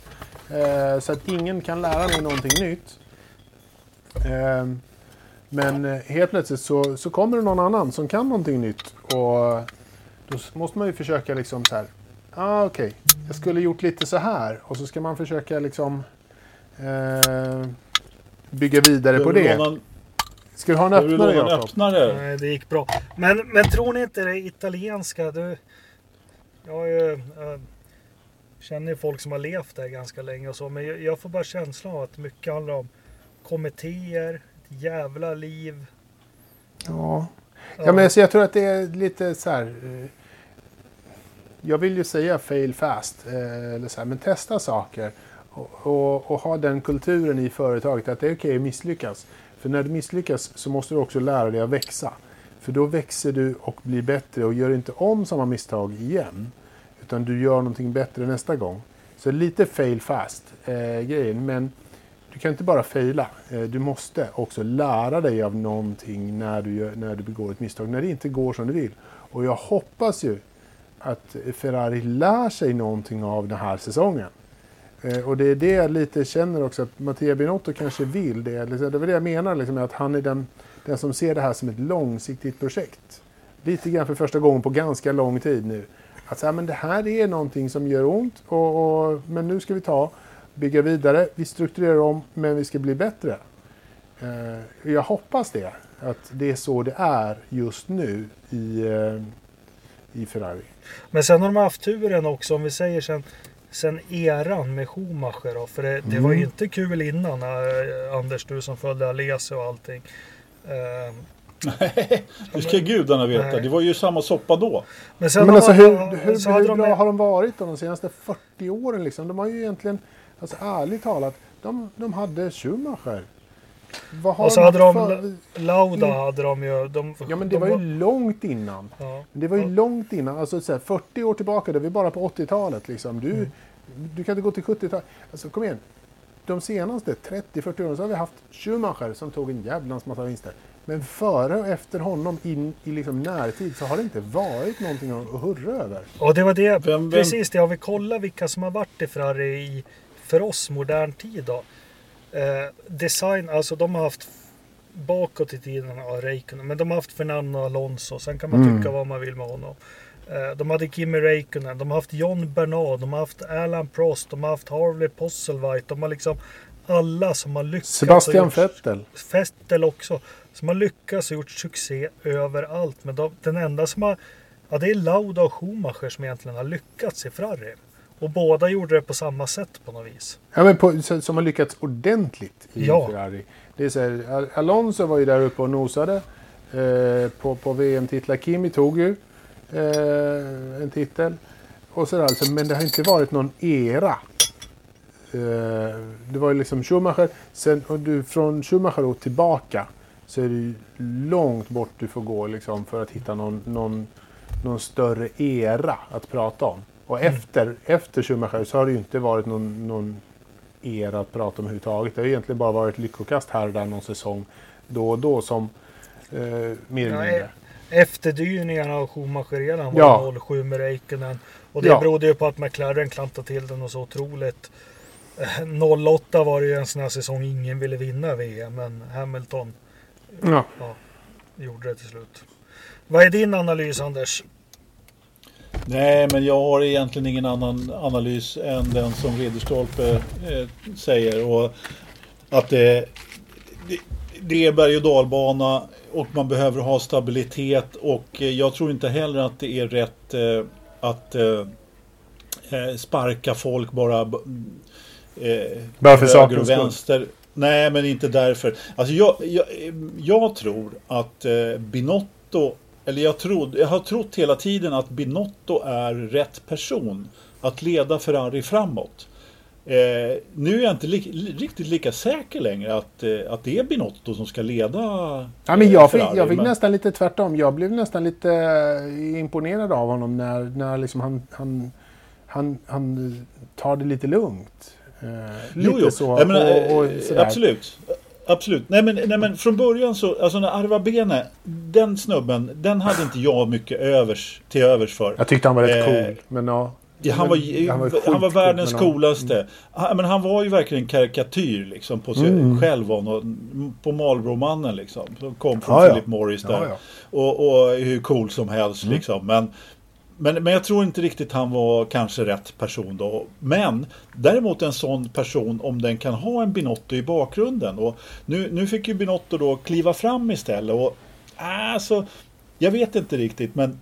eh, så att ingen kan lära mig någonting nytt. Eh, men eh, helt plötsligt så, så kommer det någon annan som kan någonting nytt och då s- måste man ju försöka liksom så här. Ah, Okej, jag skulle gjort lite så här och så ska man försöka liksom eh, bygga vidare på det. en- Ska du ha en öppnare Jakob? öppnare? Nej, det gick bra. Men, men tror ni inte det italienska? Du, jag har ju, jag känner ju folk som har levt där ganska länge och så. Men jag, jag får bara känslan av att mycket handlar om kommittéer, jävla liv. Ja. ja, men alltså, jag tror att det är lite så här. eh, Jag vill ju säga fail fast, eh, eller så här, men testa saker. Och, och, och ha den kulturen i företaget att det är okej att misslyckas. För när du misslyckas så måste du också lära dig att växa. För då växer du och blir bättre och gör inte om samma misstag igen. Utan du gör någonting bättre nästa gång. Så lite fail fast eh, grejen. Men du kan inte bara faila. Eh, du måste också lära dig av någonting när du, gör, när du begår ett misstag. När det inte går som du vill. Och jag hoppas ju att Ferrari lär sig någonting av den här säsongen. Eh, och det är det jag lite känner också att Mattia Binotto kanske vill det. Liksom, det var det jag menar, liksom, att han är den, den som ser det här som ett långsiktigt projekt. Lite grann för första gången på ganska lång tid nu. Att säga, men det här är någonting som gör ont, och, och, men nu ska vi ta, bygga vidare. Vi strukturerar om, men vi ska bli bättre. Eh, jag hoppas det, att det är så det är just nu i, eh, i Ferrari. Men sen har de haft turen också, om vi säger sen, sen eran med Schumacher då. För det, det var ju Mm. inte kul innan, eh, Anders, du som följde Alesi och allting. Eh, <laughs> Det ska gudarna veta. Nej. Det var ju samma soppa då. Men sen Men alltså hur, hur, hur de bra med- har de varit då, de senaste 40 åren? Liksom? De har ju egentligen, alltså ärligt talat, de, de hade Schumacher. vad har Och så hade de för- Lauda Mm. hade de ju. De, Ja men det de var ju långt innan. Ja. Det var ju Ja. långt innan, alltså så här, 40 år tillbaka, det var bara på 80-talet liksom. Du, Mm. du kan inte gå till 70-talet. Alltså kom igen. De senaste 30-40 åren så har vi haft Schumacher som tog en jävlans massa vinster. Men före och efter honom in i liksom närtid så har det inte varit någonting att hurra över. Och det var det, Vem- vem- precis det. Jag vill kolla vilka som har varit i Ferrari i, för oss modern tid då. Eh, design, alltså de har haft bakåt i tiden, ja, Räikkönen, men de har haft Fernando Alonso. Sen kan man Mm. tycka vad man vill med honom. Eh, de hade Kimi Räikkönen, de har haft John Bernard, de har haft Alan Prost, de har haft Harley Posselwhite. De har liksom alla som har lyckats. Sebastian Vettel. Vettel också. Som har lyckats och gjort succé överallt. Men de, den enda som har... Ja, det är Lauda och Schumacher som egentligen har lyckats i Ferrari. Och båda gjorde det på samma sätt på något vis. Ja, men på, som har lyckats ordentligt i Ja. Ferrari. Det är så här, Al- Alonso var ju där uppe och nosade eh, på, på VM-titlar. Kimi tog ju eh, en titel. Och så alltså, men det har inte varit någon era. Eh, det var ju liksom Schumacher. Sen, och du, från Schumacher och tillbaka så är det ju långt bort du får gå liksom, för att hitta någon, någon, någon större era att prata om. Och Mm. efter, efter Schumacher så har det ju inte varit någon, någon era att prata om överhuvudtaget. Det har egentligen bara varit lyckokast här och där någon säsong då och då som eh, mer eller mindre. Efterdyningarna av Schumacher-eran var Ja. 07 med Räikkönen. Och det Ja. berodde ju på att McLaren klantade till den och så otroligt. Eh, 08 var det ju en sån här säsong ingen ville vinna VM. Men Hamilton Ja. ja, gjorde det till slut. Vad är din analys Anders? Nej, men jag har egentligen ingen annan analys än den som Ridderstolpe eh, säger. Och att det, det, det är berg och dalbana och man behöver ha stabilitet. Och eh, jag tror inte heller att det är rätt eh, att eh, eh, sparka folk bara eh, Bara för höger och vänster. Nej, men inte därför. Alltså jag, jag, jag tror att eh, Binotto, eller jag, trodde, jag har trott hela tiden att Binotto är rätt person att leda Ferrari framåt. Eh, nu är jag inte li, riktigt lika säker längre att, eh, att det är Binotto som ska leda Ja, men eh, jag fick, Ferrari, jag fick men- nästan lite tvärtom. Jag blev nästan lite eh, imponerad av honom när, när liksom han, han, han, han tar det lite lugnt. Eh, lite Jo, jo. så. Menar, och, och eh, absolut. Absolut. Nej men, nej men från början så, alltså när Arva Bene, den snubben, den hade inte jag mycket övers, till övers för. Jag tyckte han var rätt Eh, cool. Men ja. Ja, han, var, han, var, skitcool, världens men ja. coolaste. Han, men han var ju verkligen karikatyr liksom, på sig Mm. själv. Och, nå- på Marlboro-mannen liksom. Som kom från Ja, ja. Philip Morris där. Ja, ja. Och, och hur cool som helst Mm. liksom. Men, men, men jag tror inte riktigt han var kanske rätt person då. Men däremot en sån person om den kan ha en Binotto i bakgrunden. Och nu, nu fick ju Binotto då kliva fram istället. Och alltså, jag vet inte riktigt men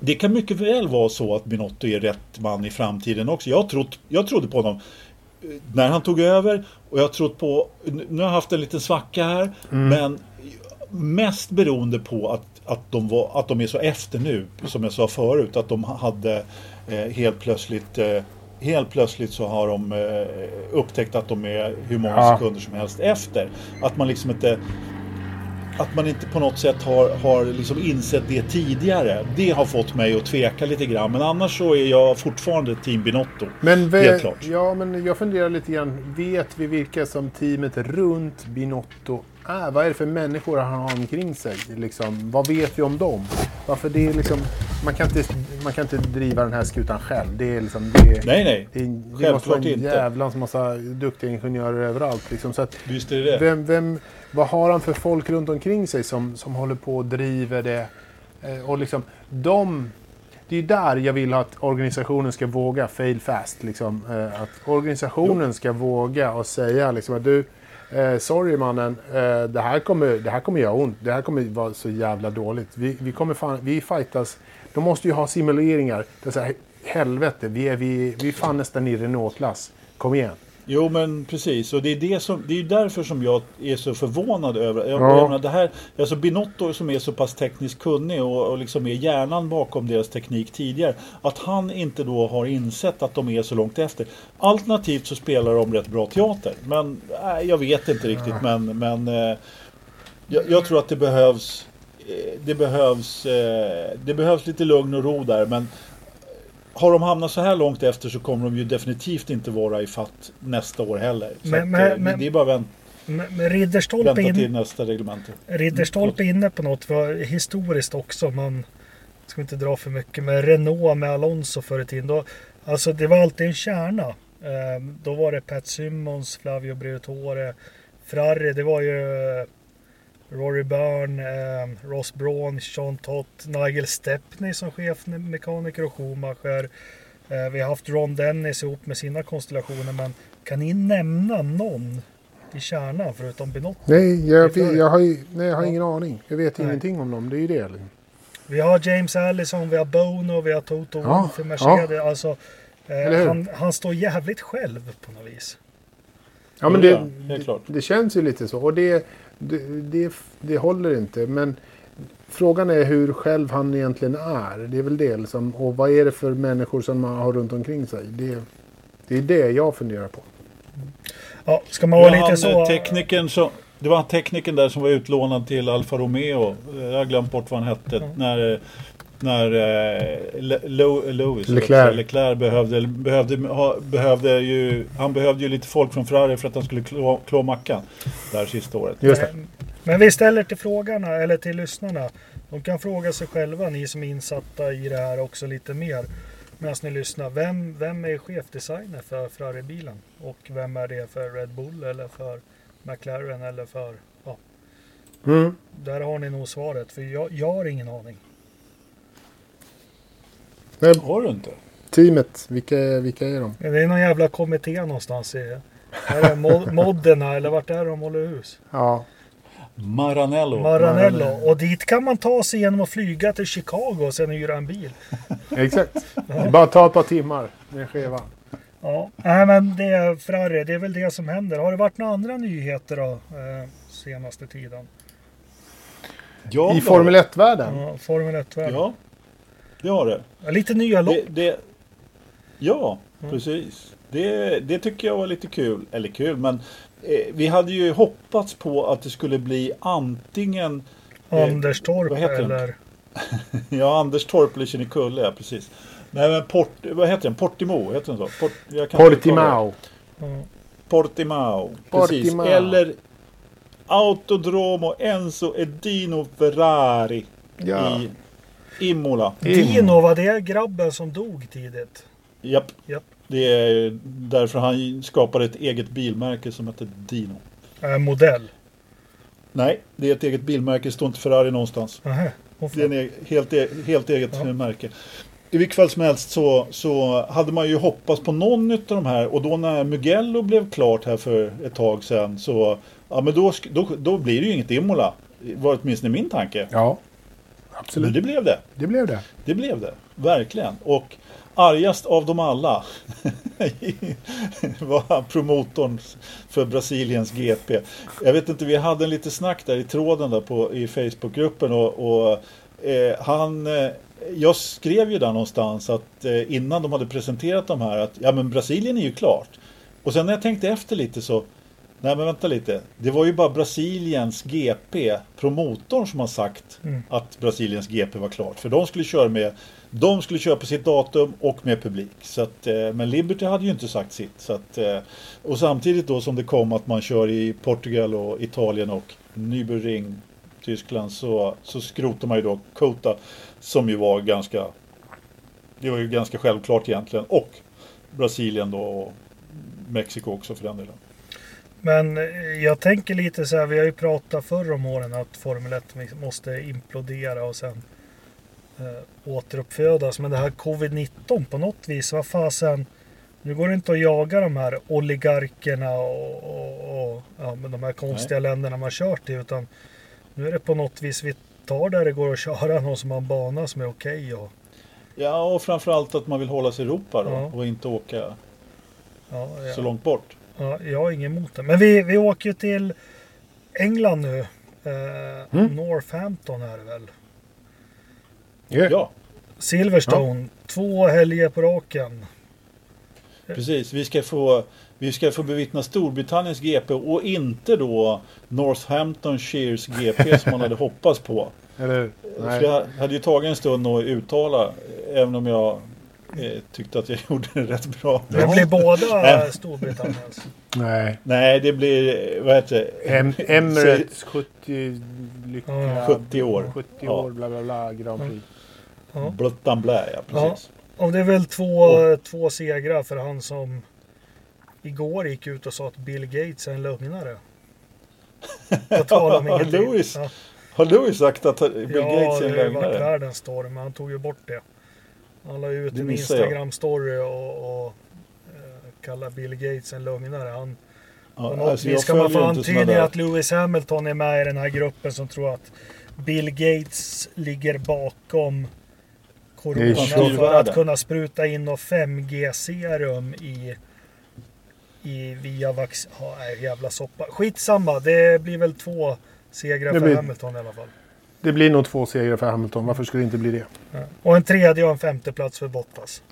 det kan mycket väl vara så att Binotto är rätt man i framtiden också. Jag, trott, jag trodde på honom eh, när han tog över och jag har trott på, nu har jag haft en liten svacka här, men mest beroende på att, att, de var, att de är så efter nu, som jag sa förut, att de hade eh, helt plötsligt eh, Helt plötsligt så har de eh, upptäckt att de är hur många Ja. sekunder som helst efter. Att man liksom inte att man inte på något sätt har, har liksom insett det tidigare. Det har fått mig att tveka lite grann. Men annars så är jag fortfarande team Binotto. Men, ve- Helt klart. Ja, men jag funderar lite grann. Vet vi vilka som teamet runt Binotto är? Vad är det för människor han har omkring sig? Liksom, vad vet vi om dem? Varför det är liksom, man, kan inte, man kan inte driva den här skutan själv. Det är liksom, det, Nej, nej. det, är- det måste vara en inte. jävlans massa duktiga ingenjörer överallt. Liksom. Så att, Visst är det det. vem, vem, vad har han för folk runt omkring sig som, som håller på och driver det? Eh, och liksom, de, det är där jag vill att organisationen ska våga fail fast. Liksom. Eh, att organisationen ska våga och säga liksom, att du, eh, sorry mannen, eh, det, här kommer, det här kommer göra ont. Det här kommer vara så jävla dåligt. Vi, vi kommer fan, vi fightas. De måste ju ha simuleringar. Det är så här, helvete, vi är, vi, vi är fan nästan i Renault-klass. Kom igen. Jo men precis och det är, det som, det är därför som jag är så förvånad över. Jag, Ja. jag menar, det här, alltså Binotto som är så pass tekniskt kunnig och, och liksom är hjärnan bakom deras teknik tidigare. Att han inte då har insett att de är så långt efter. Alternativt så spelar de rätt bra teater. Men nej, jag vet inte riktigt men, men eh, jag, jag tror att det behövs eh, det behövs, eh, det behövs lite lugn och ro där men har de hamnat så här långt efter så kommer de ju definitivt inte vara i fatt nästa år heller. Så Men- att, men- eh, men- det är bara vänt, Men Ridderstolpe, vänta in, till nästa reglemente. Ridderstolpe är inne på något för historiskt också. Man ska inte dra för mycket. Men Renault med Alonso förr i tiden. Då, alltså det var alltid en kärna. Eh, då var det Pat Simmons, Flavio Briatore, Ferrari. Det var ju eh, Rory Byrne, eh, Ross Braun, Sean Tott, Nigel Stepney som chefmekaniker och Schumacher. Eh, vi har haft Ron Dennis ihop med sina konstellationer. Men kan ni nämna någon i kärnan förutom Binotto? Nej, jag, jag har, ju- nej, jag har Ja. ingen aning. Jag vet Nej. ingenting om dem. Det är ju det. Vi har James Allison, vi har Bono, vi har Toto Ja, Wolff i Mercedes. Alltså, Eller eh, han, han står jävligt själv på något vis. Ja, men det, ja, det, det känns ju lite så. Och det, det, det, det håller inte. Men frågan är hur själv han egentligen är. Det är väl det. Liksom. Och vad är det för människor som man har runt omkring sig? Det, det är det jag funderar på. Ja, ska man Det vara var lite han, så... teknikern som, det var han teknikern där som var utlånad till Alfa Romeo. Jag har glömt bort vad han hette. Ja. När, när eh, Lewis, Leclerc. Leclerc behövde, behövde, ha, behövde ju, han behövde ju lite folk från Ferrari för att han skulle klå, klå mackan. Där sista året. Just det. Men- Men vi ställer till frågarna, eller till lyssnarna. De kan fråga sig själva, ni som är insatta i det här också lite mer. Medan ni lyssnar. Vem, vem är chefdesigner för Ferrari-bilen? Och vem är det för Red Bull eller för McLaren eller för... Ja, Mm. där har ni nog svaret. För jag, jag har ingen aning. Nej, Har du inte? teamet, vilka, vilka är de? Det är någon jävla kommitté någonstans i... Är det Mo- <laughs> Modena eller vart är de håller hus? Ja, Maranello. Maranello. Och dit kan man ta sig genom att flyga till Chicago och sen hyra en bil. <laughs> exakt. Är bara ta ett par timmar med skevan. Ja, nej, men det är Ferrari. Det är väl det som händer. Har det varit några andra nyheter då eh, senaste tiden? Ja, I Formel har 1-världen? Ja, Formel 1 det. Ja, det har det. Ja, Lite nya lopp. det, det ja, Mm. precis. Det, det tycker jag var lite kul. Eller kul, men eh, vi hade ju hoppats på att det skulle bli antingen eh, heter den? eller... <laughs> Ja, Anders Torp eller Kinnekulle, ja precis. Nej, men Port, vad heter den? Portimo, heter den så? Port, jag kan. Portimao. Ja. Portimao, precis. Portimao. Eller Autodromo Enzo Edino Ferrari Ja. i Imola. Dino, var det grabben som dog tidigt? Japp. Japp. Det är därför han skapade ett eget bilmärke som heter Dino. Äh, modell? Nej, det är ett eget bilmärke. Det står inte Ferrari någonstans. Åh, Det är fan. en e- helt, e- helt eget Ja. märke. I vilket fall som helst så, så hade man ju hoppats på någon av de här och då när Mugello blev klart här för ett tag sedan så ja men då, då, då blir det ju inget Imola. var åtminstone min tanke. Ja, Men absolut. det blev det. Det blev det. Det blev det. Verkligen. Och argast av dem alla <laughs> var promotorn för Brasiliens GP. Jag vet inte, vi hade en lite snack där i tråden där på, i Facebookgruppen och, och eh, han eh, jag skrev ju där någonstans att eh, innan de hade presenterat de här att ja men Brasilien är ju klart. Och sen när jag tänkte efter lite så Nej men vänta lite. Det var ju bara Brasiliens GP, promotorn som har sagt Mm. att Brasiliens GP var klart. För de skulle köra med de skulle köra på sitt datum och med publik. Så att, eh, men Liberty hade ju inte sagt sitt. Så att, eh, och samtidigt då som det kom att man kör i Portugal och Italien och Nürburgring, Tyskland, så, så skrotar man ju då Kota som ju var ganska det var ju ganska självklart egentligen. Och Brasilien då och Mexiko också för den delen. Men eh, jag tänker lite så här, vi har ju pratat förr om åren att Formel 1 måste implodera och sen eh, återuppfödas. Men det här covid-19 på något vis, vad fasen. Nu går det inte att jaga de här oligarkerna och, och, och ja, de här konstiga länderna man kört i. Utan nu är det på något vis, vi tar där det går att köra någon som har en bana som är okej. och, Ja, och framförallt att man vill hålla sig i Europa då Ja. och inte åka ja, så långt bort. Ja, jag har inget emot det. Men vi, vi åker ju till England nu. Eh, Mm. Northampton är det väl. Ja. Ja, Silverstone. Två helger på raken. precis. Vi ska få, vi ska få bevittna Storbritanniens GP och inte då Northamptonshires GP <laughs> som man hade hoppats på. Eller, nej. jag hade ju tagit en stund att uttala, även om jag tyckte att jag <laughs> gjorde det rätt bra. Det blir båda. Storbritanniens. nej. Nej, det blir, vad heter det? Em <laughs> Emirates 70 lycka. Ja. 70 år. 70 Ja. år, bla bla bla, Grand Prix. Ja. Bluttan blä, ja precis. Och det är väl två, två segrar för han som igår gick ut och sa att Bill Gates är en lögnare. <laughs> Om ingenting. Lewis. Ja, Har sagt att Bill ja Gates är en det har ju varit lögnare? världens storm, men han tog ju bort det. Han la ut en. Instagram-story och, och eh, kallade Bill Gates en lögnare. Han, Ja, på något alltså, vis jag ska man få antyda att Lewis Hamilton är med i den här gruppen som tror att Bill Gates ligger bakom corona för att kunna spruta in och 5G-serum i, i via vax... Ja, jävla soppa. Skitsamma, det blir väl två segrar för blir- Hamilton i alla fall. Det blir nog två segrar för Hamilton. Varför skulle det inte bli det? Och en tredje och en femte plats för Bottas.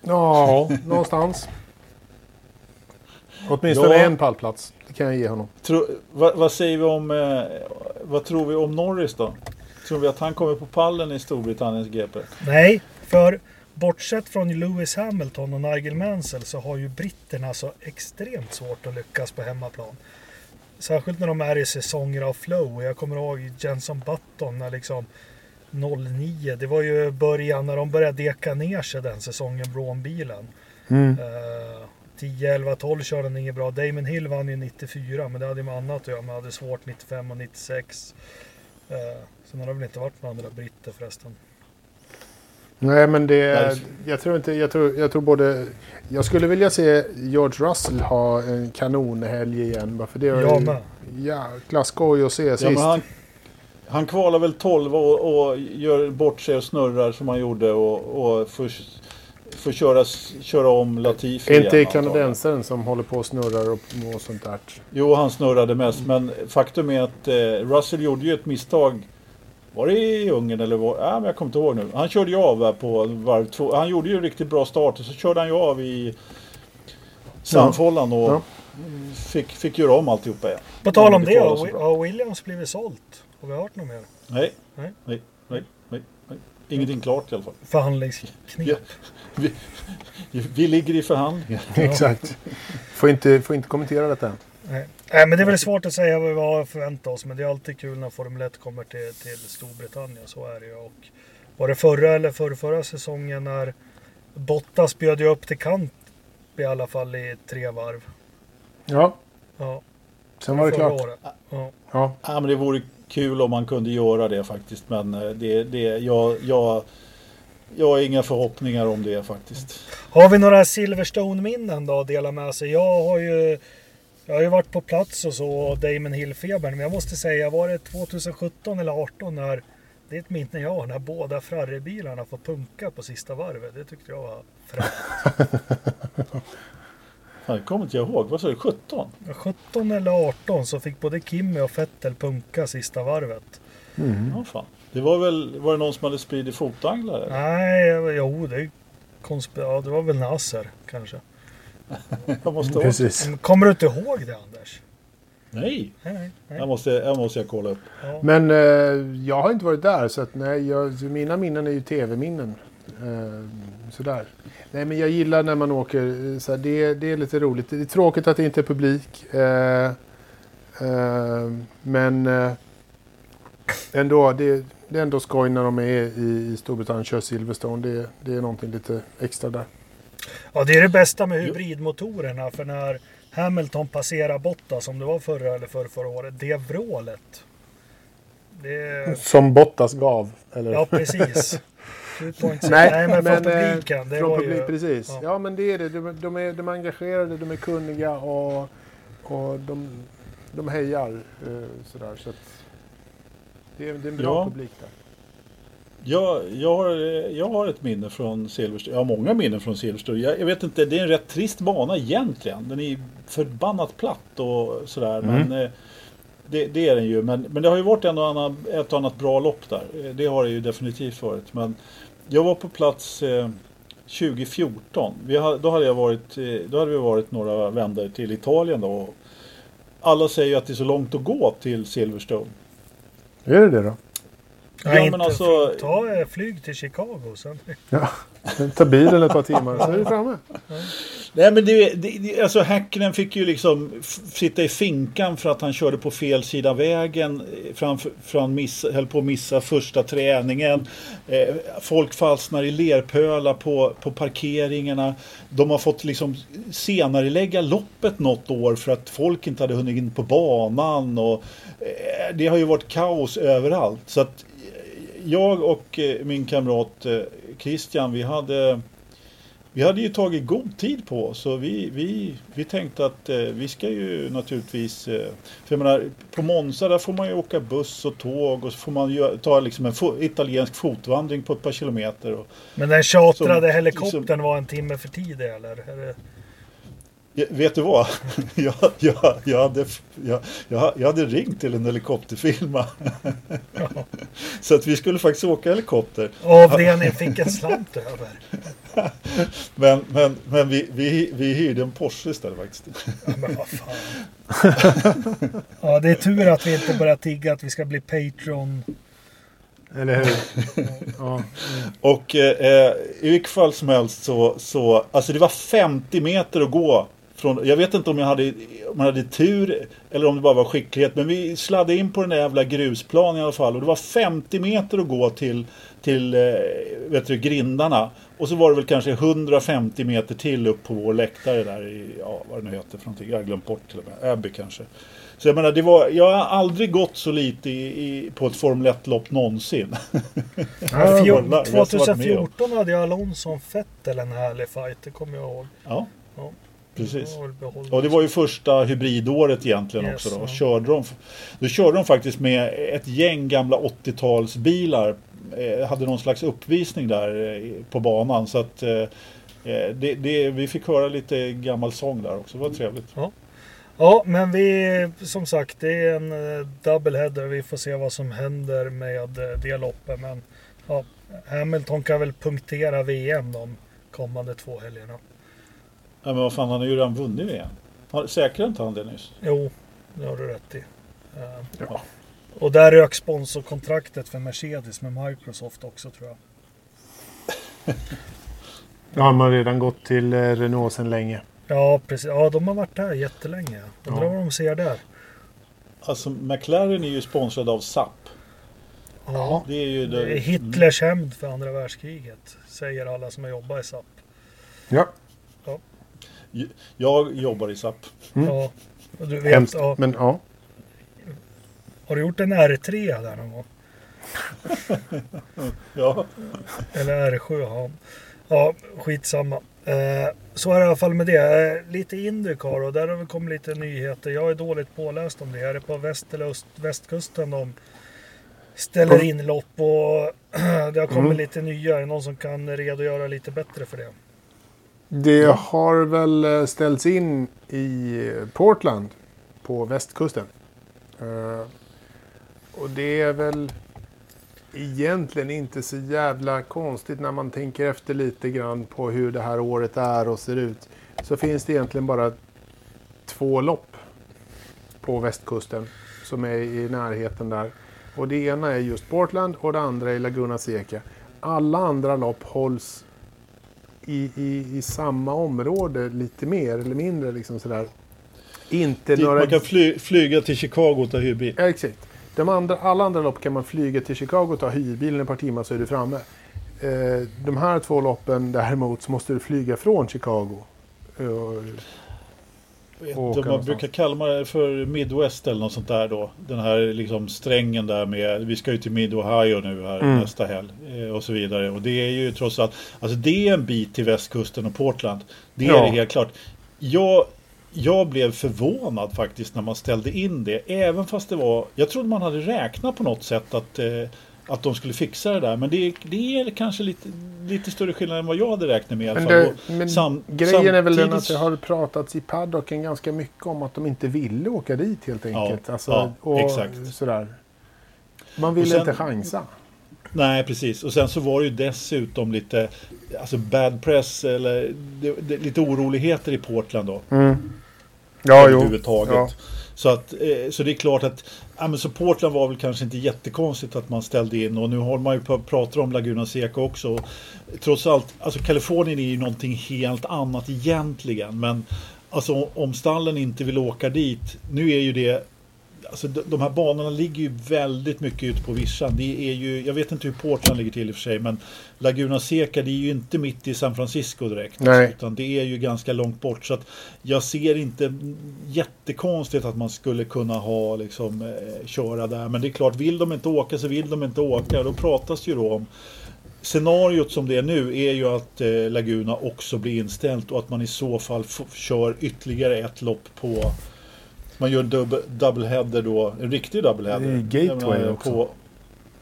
Ja, någonstans. Åtminstone Ja. en pallplats. Det kan jag ge honom. Tro, vad, vad säger vi om, eh, vad tror vi om Norris då? Tror vi att han kommer på pallen i Storbritanniens GP? Nej, för bortsett från Lewis Hamilton och Nigel Mansell så har ju britterna så extremt svårt att lyckas på hemmaplan. Särskilt när de är i säsonger av flow. Jag kommer ihåg Jenson Button när liksom 09, det var ju början när de började deka ner sig den säsongen, Braun-bilen. Mm. Eh, 10, 11, 12 körde han inget bra. Damon Hill vann ju 94, men det hade ju med annat att göra. Man hade svårt 95 och 96. Uh, sen har det väl inte varit några andra britter förresten. Nej, men det... Jag tror inte... Jag tror, jag tror både... Jag skulle vilja se George Russell ha en kanonhelg igen. Bara för det var Jag ju med. jäkla skoj att se sist. Ja, men han, han kvalar väl 12 och, och gör bort sig och snurrar som han gjorde och, och får, får köra, köra om Latifi Är inte igen, kanadensaren som håller på och snurrar och, och sånt där. Jo, han snurrade mest. Men faktum är att eh, Russell gjorde ju ett misstag. Var det i Ungern eller var ja, men Jag kommer inte ihåg nu. Han körde ju av på varv två. Han gjorde ju en riktigt bra start och så körde han ju av i Sandfållan och Ja. fick, fick göra om alltihopa igen. På tal om det, har Williams blivit sålt? Har vi hört något mer? Nej, Nej. nej, nej, nej, nej. Ingenting klart i alla fall. Förhandlingsknep. Ja. Vi, vi ligger i förhandlingar. <laughs> Exakt. Får inte, får inte kommentera detta. Nej. Nej, men det är väl svårt att säga vad vi har förväntat oss. Men det är alltid kul när Formel 1 kommer till, till Storbritannien. Så är det ju. Och var det förra eller förra, förra säsongen när Bottas bjöd ju upp till kant i alla fall i tre varv. Ja, Ja, sen var det klart. året. Ja. Ja. Ja, men det vore kul om man kunde göra det faktiskt. Men eh, det, det, jag, jag, jag har inga förhoppningar om det faktiskt. Har vi några Silverstone-minnen då att dela med sig? Jag har ju, jag har ju varit på plats och så, Damon Hill-febern. Men jag måste säga, var det 2017 eller 2018 när det är ett minne jag har, när båda Ferrari-bilarna får punka på sista varvet. Det tyckte jag var fräckt. <laughs> Det kommer inte jag ihåg. Vad sa du? 17? 17 eller 18 så fick både Kimmy och Vettel punka sista varvet. Mm. Ja, fan. Det var väl var det någon som hade spridit fotanglar? eller? Nej, jo, det, konsp- ja, det var väl Nasser kanske. Jag måste. <laughs> Precis. Men Kommer du inte ihåg det Anders? Nej, Nej, nej, jag måste, jag måste jag kolla upp. Ja. Men eh, jag har inte varit där så att nej, jag, mina minnen är ju tv-minnen. Eh, sådär. Nej men jag gillar när man åker, eh, så det, det är lite roligt. Det är tråkigt att det inte är publik. Eh, eh, men eh, ändå, det, det är ändå skoj när de är i, i Storbritannien och kör Silverstone. Det, det är någonting lite extra där. Ja, det är det bästa med hybridmotorerna. För när Hamilton passerar Bottas, som det var förra eller förra, förra året, det vrålet. Det, Som Bottas gav. Eller? ja, precis. <laughs> 2.6. Nej, Nej, men från eh, publiken. Det från var publik, ju, Precis. ja. Ja. men det är det. De, de, är, de är engagerade, de är kunniga och, och de, de hejar. Eh, sådär, så att det, är, det är en bra Ja. publik där. Jag, jag, har, jag har ett minne från Silverstone. Jag har många minnen från Silverstone. Jag, jag, vet inte, det är en rätt trist bana egentligen. Den är förbannat platt och sådär. Mm. Men eh, det, det, är den ju. Men, men det har ju varit en och annan, ett och annat bra lopp där. Det har det ju definitivt varit. Men jag var på plats eh, 2014. Vi hade, då, hade jag varit, eh, då hade vi varit några vändor till Italien då. Alla säger ju att det är så långt att gå till Silverstone. Är det det då? Ja, men alltså... Ta eh, flyg till Chicago sen. Ja, ta bilen ett par timmar så är du framme. Ja. Nej men det, det, alltså Häkkinen fick ju liksom sitta i finkan för att han körde på fel sida vägen. Framför, fram miss, höll på att missa första träningen. Eh, folk fastnar i lerpölar på, på parkeringarna. De har fått liksom senare lägga loppet något år för att folk inte hade hunnit in på banan. Och, eh, det har ju varit kaos överallt. Så att jag och eh, min kamrat eh, Christian, vi hade vi hade ju tagit god tid på oss så vi, vi, vi tänkte att eh, vi ska ju naturligtvis, eh, för jag menar, på Monza där får man ju åka buss och tåg och så får man ju ta liksom en fo italiensk fotvandring på ett par kilometer. Och, Men den tjatrade som, helikoptern liksom, var en timme för tidig eller? Vet du vad? <laughs> jag, jag, jag, hade, jag, jag, hade ringt till en helikopterfirma. Ja. <laughs> Så att vi skulle faktiskt åka helikopter. Av det ni fick en slant över. <laughs> men men, men vi, vi, vi hyrde en Porsche istället faktiskt. Ja, men vad fan. ja, det är tur att vi inte börjar tigga att vi ska bli Patreon. Eller hur? ja. Och eh, i vilket fall som helst så, så, alltså det var 50 meter att gå från, jag vet inte om jag hade, om jag hade tur eller om det bara var skicklighet. Men vi sladdade in på den där jävla grusplanen i alla fall. Och det var 50 meter att gå till, till eh, vet du, grindarna. Och så var det väl kanske 150 meter till upp på vår läktare där i, ja vad det nu heter för någonting. Jag har glömt bort till och med. Abbey kanske. Så jag menar, det var, jag har aldrig gått så lite i, i, på ett Formel 1-lopp någonsin. Ja, 2014 <laughs> hade jag Alonso Fettel en härlig fight, det kommer jag ihåg. Ja. ja. Precis. Och det var ju första hybridåret egentligen yes, också. Då. Ja. Körde de, då körde de faktiskt med ett gäng gamla 80-talsbilar. Eh, hade någon slags uppvisning där eh, på banan. Så att eh, eh, det, det, vi fick höra lite gammal sång där också. Det var trevligt. Ja. Ja, men vi som sagt, det är en uh, doubleheader. Vi får se vad som händer med uh, det loppet. Men ja, Hamilton kan väl punktera VM de kommande två helgerna. Ja, men vad fan, han har ju redan vunnit VM. Säkrade inte han det nyss? Jo, det har du rätt i. Uh, ja. Och där rök sponsorkontraktet för Mercedes med Microsoft också tror jag. <laughs> ja, de har redan gått till eh, Renault sedan länge. Ja, precis. Ja, de har varit där jättelänge. Undrar ja. vad de ser där. Alltså, McLaren är ju sponsrad av SAP. Ja, det är ju det... Det är Hitlers hämnd för andra världskriget, säger alla som har jobbat i SAP. Ja. Jag jobbar i SAP. Mm. Ja, och du vet, Hemskt, ja. men ja. Har du gjort en R3 där någon gång? <laughs> ja. Eller R7, ja. Ja, skitsamma. Eh, så är det i alla fall med det. Eh, lite Indycar och där har det kommit lite nyheter. Jag är dåligt påläst om det. Är det på väst eller öst, västkusten de ställer in lopp och <clears throat> det har kommit mm. lite nya. Är det någon som kan redogöra lite bättre för det? Det har väl eh, ställts in i Portland på västkusten. Uh, och det är väl egentligen inte så jävla konstigt när man tänker efter lite grann på hur det här året är och ser ut. Så finns det egentligen bara två lopp på västkusten som är i närheten där. Och det ena är just Portland och det andra är Laguna Seca. Alla andra lopp hålls i, i, i samma område lite mer eller mindre. Liksom sådär. Inte några... Man kan fly, flyga till Chicago och ta hyrbil. Ja, exakt. De andra, alla andra lopp kan man flyga till Chicago och ta hyrbilen ett par timmar så är du framme. Eh, de här två loppen däremot så måste du flyga från Chicago. Och, man brukar kalla det för Midwest eller något sånt där då. Den här liksom strängen där med, vi ska ju till Mid-Ohio nu här mm. nästa helg. Eh, och så vidare. Och det är ju trots allt, alltså det är en bit till västkusten och Portland. Det är ja. det helt klart. Jag, jag blev förvånad faktiskt när man ställde in det. Även fast det var, jag trodde man hade räknat på något sätt att eh, att de skulle fixa det där. Men det, det är kanske lite, lite större skillnad än vad jag hade räknat med i alla Men, fall. det, Och men sam- grejen är väl den att det har pratats i paddocken ganska mycket om att de inte ville åka dit helt enkelt. alltså, ja, och exakt. Sådär. Man ville sen- inte chansa. Nej, precis. Och sen så var det ju dessutom lite alltså bad press eller det, lite oroligheter i Portland då. Ja, överhuvudtaget. Ja. Så, att, eh, så det är klart att ja, men supporten var väl kanske inte jättekonstigt att man ställde in och nu har man ju pratat om Laguna Seca också. Trots allt, alltså Kalifornien är ju någonting helt annat egentligen. Men alltså om stallen inte vill åka dit, nu är ju det Alltså de, här banorna ligger ju väldigt mycket ute på vischan. Det är ju, jag vet inte hur Portland ligger till i och för sig, men Laguna Seca det är ju inte mitt i San Francisco direkt. Nej. Utan det är ju ganska långt bort. Så att jag ser inte jättekonstigt att man skulle kunna ha liksom eh, köra där. Men det är klart, vill de inte åka så vill de inte åka. Då pratas ju då om Scenariot som det är nu är ju att eh, Laguna också blir inställt och att man i så fall kör ytterligare ett lopp på man gör en dub- doubleheader då, en riktig doubleheader. Det är Gateway menar, också. På,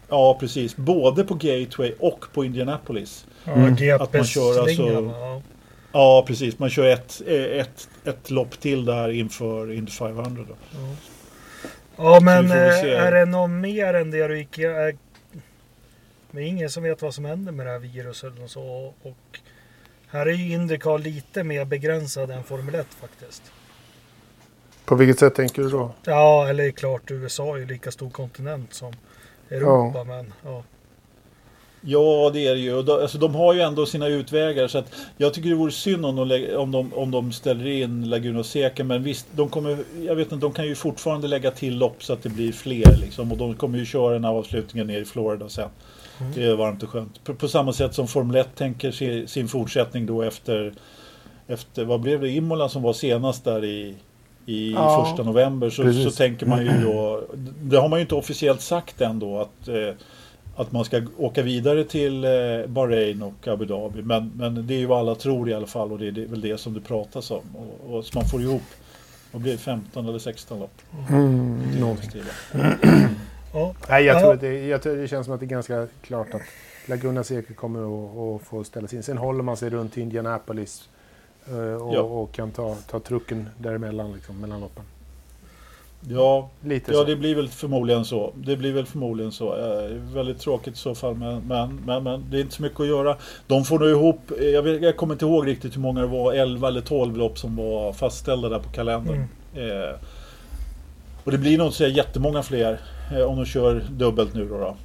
ja, precis. Både på Gateway och på Indianapolis. Ja, Mm. Att man kör alltså-. Ja. Ja, precis. Man kör ett, eh, ett, ett lopp till där inför Indy 500. Då. Ja men väl se. eh, är det något mer än det du gick är, Men ingen som vet vad som händer med det här viruset och så. Och här är ju Indycar lite mer begränsad än Formel 1 faktiskt. På vilket sätt tänker du då? Ja, eller är klart USA är ju lika stor kontinent som Europa. Men ja. Ja, det är det ju. Då- Alltså, de har ju ändå sina utvägar. Så att jag tycker det vore synd om de, om de, om de ställer in Laguna Seca. Men visst, de kommer, jag vet inte, de kan ju fortfarande lägga till lopp så att det blir fler. Liksom. Och de kommer ju köra den här avslutningen ner i Florida sen. Det är varmt och skönt. På, på samma sätt som Formel 1 tänker se, sin fortsättning då efter, efter, vad blev det, Imola som var senast där i, i Ja, första november. Så, precis. så tänker man ju då, det har man ju inte officiellt sagt än då att eh, att man ska åka vidare till eh, Bahrain och Abu Dhabi. Men, men det är ju vad alla tror i alla fall och det är det- väl det som det pratas om. Och, och så man får ihop, vad blir det, 15 eller 16 lopp? Mm, någonting. <clears throat> ja. Nej, jag Ja. tror att det, jag tror det känns som att det är ganska klart att Laguna Seca kommer att, att få ställas in. Sen håller man sig runt Indianapolis eh, och, Ja. och kan ta, ta trucken däremellan, liksom, mellan loppen. Ja, Lite ja, så. det blir väl förmodligen så. Det blir väl förmodligen så. Eh, väldigt tråkigt i så fall, men, men, men, men det är inte så mycket att göra. De får nog ihop, eh, jag, vet, jag kommer inte ihåg riktigt hur många det var, 11 eller 12 lopp som var fastställda där på kalendern. Eh, och det blir nog inte så jättemånga fler eh, om de kör dubbelt nu då. då.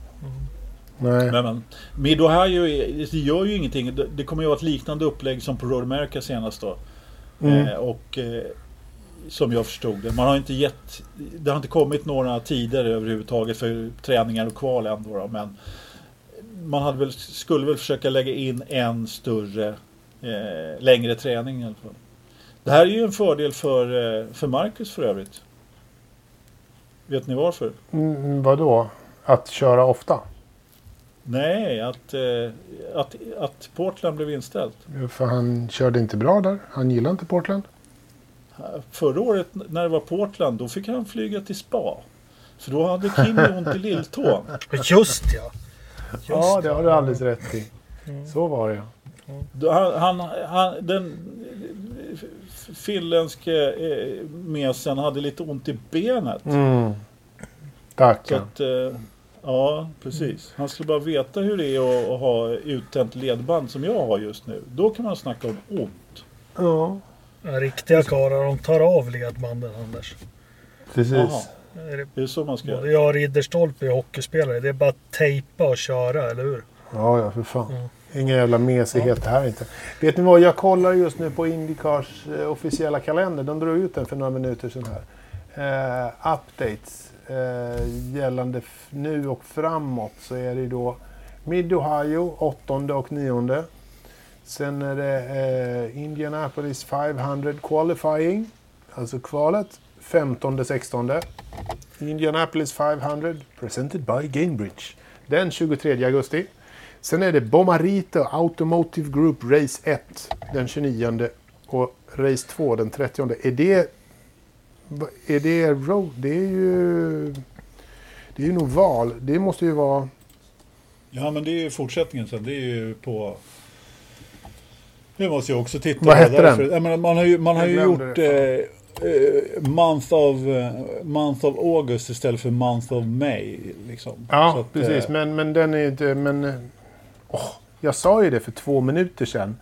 Nej. Men, men Mid-Ohio är- det gör ju ingenting. Det, kommer ju vara ett liknande upplägg som på Road America senast då. Mm. Eh, och eh, som jag förstod det. Man har inte gett, det har inte kommit några tider överhuvudtaget för träningar och kval än då, då men man hade väl, skulle väl försöka lägga in en större eh, längre träning i alla fall. Det här är ju en fördel för, eh, för Marcus för övrigt. Vet ni varför? Mm, vadå? Att köra ofta? Nej, att, eh, att, att Portland blev inställt. För han körde inte bra där. Han gillar inte Portland. Förra året när det var Portland, då fick han flyga till spa. För då hade Kimi ont i lilltån. <laughs> Just ja. Just ja, det har du alldeles rätt i. Mm. Så var det ja. Han, han, han, den finländske eh, mesen hade lite ont i benet. Mm. Så Tackar. att, eh, ja, precis. Han skulle bara veta hur det är att, ha uttänt ledband som jag har just nu. Då kan man snacka om ont. Ja, Ja, Riktiga karlar de tar av ledbanden Anders. precis. Jaha, Är det- är så man ska Både göra. jag och Ridderstolpe är hockeyspelare. Det är bara att tejpa och köra, eller hur? Ja, ja, för fan. Ja. Ingen jävla mesighet här inte. Vet ni vad? Jag kollar just nu på Indycars eh, officiella kalender. De drog ut den för några minuter sedan här. Eh, updates eh, gällande nu och framåt så är det då Mid-Ohio 8 och 9. Sen är det eh, Indianapolis 500 qualifying, alltså kvalet, 15-16. Indianapolis 500 presented by Gainbridge. Den 23 augusti. Sen är det Bomarito Automotive Group Race 1 den 29 och Race 2 den 30. Är det... Är det road? Det är ju... Det är ju nog val. Det måste ju vara Ja, men det är ju fortsättningen sen. Det är ju på... Det måste jag också titta Vad på. hette därför- den? Jag menar, man har ju, man har ju gjort eh, eh, month, of, eh, month of August istället för Month of May. Liksom. Ja, att, precis. eh, Men, men den är ju inte... Men, åh, jag sa ju det för två minuter sedan.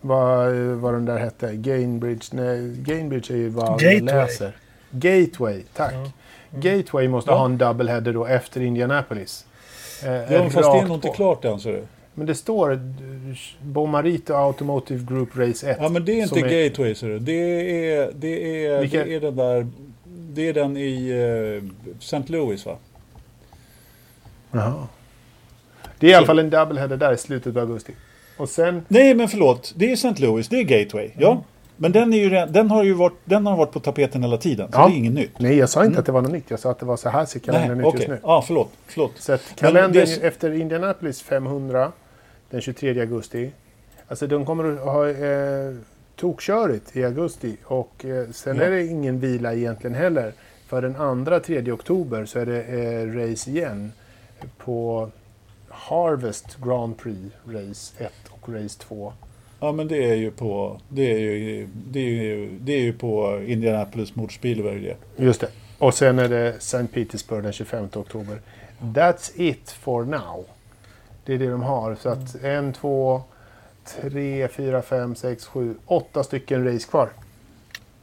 Vad, vad den där hette. Gainbridge. Nej, Gainbridge är ju vad Gateway. läser. Gateway, tack. Ja. Gateway måste Ja. ha en doubleheader då efter Indianapolis. Eh, Ja, fast det är nog inte klart än. Så det. Men det står eh, Bomarito Automotive Group Race 1. Ja, men det är inte är- Gateway. Så det. Det, är, det, är, Vilka- det är den där... Det är den i eh, St. Louis va? Jaha. Det är i alla fall en doubleheader där i slutet av augusti. Och sen... Nej, men förlåt. Det är St. Louis. Det är Gateway. Ja. Men den, är ju, den, har ju varit, den har varit på tapeten hela tiden. Så Ja. det är inget nytt. Nej, jag sa inte att det var något nytt. Jag sa att det var så här ser kalendern Mm. Ut okej. just nu. Ja, förlåt. förlåt. Så att kalendern det- efter Indianapolis 500 den 23 augusti. Alltså de kommer att ha eh, tokkörigt i augusti och eh, sen Ja. är det ingen vila egentligen heller. För den andra 3 oktober så är det eh, race igen på Harvest Grand Prix Race 1 och Race 2. Ja, men det är ju på, det är ju, det är ju, det är ju på Indianapolis Motorspillway det. Just det. Och sen är det St. Petersburg den 25 oktober. That's it for now. Det är det de har. Så att en, två, tre, fyra, fem, sex, sju, åtta stycken race kvar.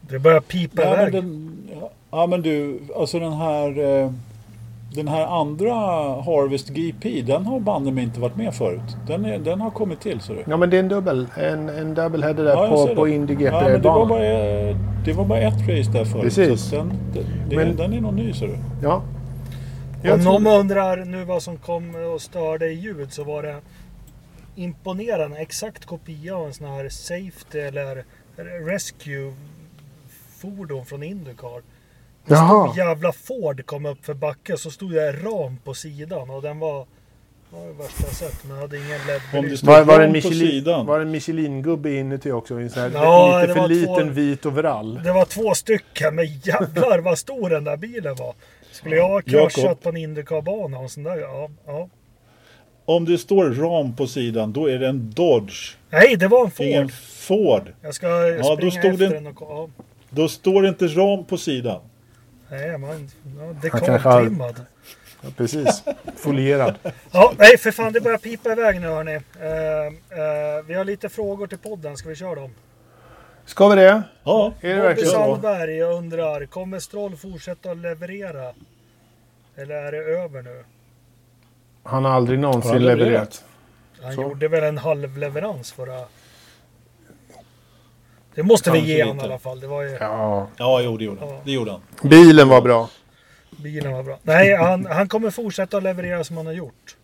Det börjar pipa Ja, men, iväg. ja, men du, alltså den här, eh, den här andra Harvest GP, den har banne mig inte varit med förut. Den, är, den har kommit till, så du. Ja, men det är en dubbel. En, en doubleheader där Ja, på, ser på det. Indy Ja, men det, var bara, det var bara ett race där förut. Precis. Så den, det, Men- den är nog ny, så du. Ja. Jag Om tror- någon undrar nu vad som kom och störde i ljud så var det imponerande. Exakt kopia av en sån här Safety eller Rescue fordon från Indycar. Jaha. Jävla Ford kom upp för backen så stod det en ram på sidan och den var... Det var det värsta jag sett men hade ingen LED-belysning. Var, var, det en Michelin, sidan. var det en Michelin-gubbe inuti också? I en sån här Ja, lite det för var liten två- vit overall. Det var två stycken men jävlar vad stor den där bilen var. Skulle jag ha kraschat på en Indycar-bana och sån där? Ja, ja. Om det står ram på sidan, då är det en Dodge. Nej, det var en Ford. Ingen Ford. Jag ska då springa stod efter den och ja. Då står det inte ram på sidan. Nej, man... Ja, Han kanske har- Dekaltrimmad. Ja, precis. Folierad. <laughs> Ja, nej för fan det börjar pipa iväg nu hörni. Uh, uh, vi har lite frågor till podden, ska vi köra dem? Ska vi det? Ja, Är det Bobby? Sandberg undrar, kommer Stroll fortsätta att leverera? Eller är det över nu? Han har aldrig Har någonsin han levererat? levererat. Han Så. gjorde väl en halvleverans förra... Det måste vi Kanske ge honom i alla fall. Det var ju... Ja. ja jo, det gjorde han. Ja. Det gjorde han. Bilen var bra. Bilen var bra. Nej, han, han kommer fortsätta att leverera som han har gjort.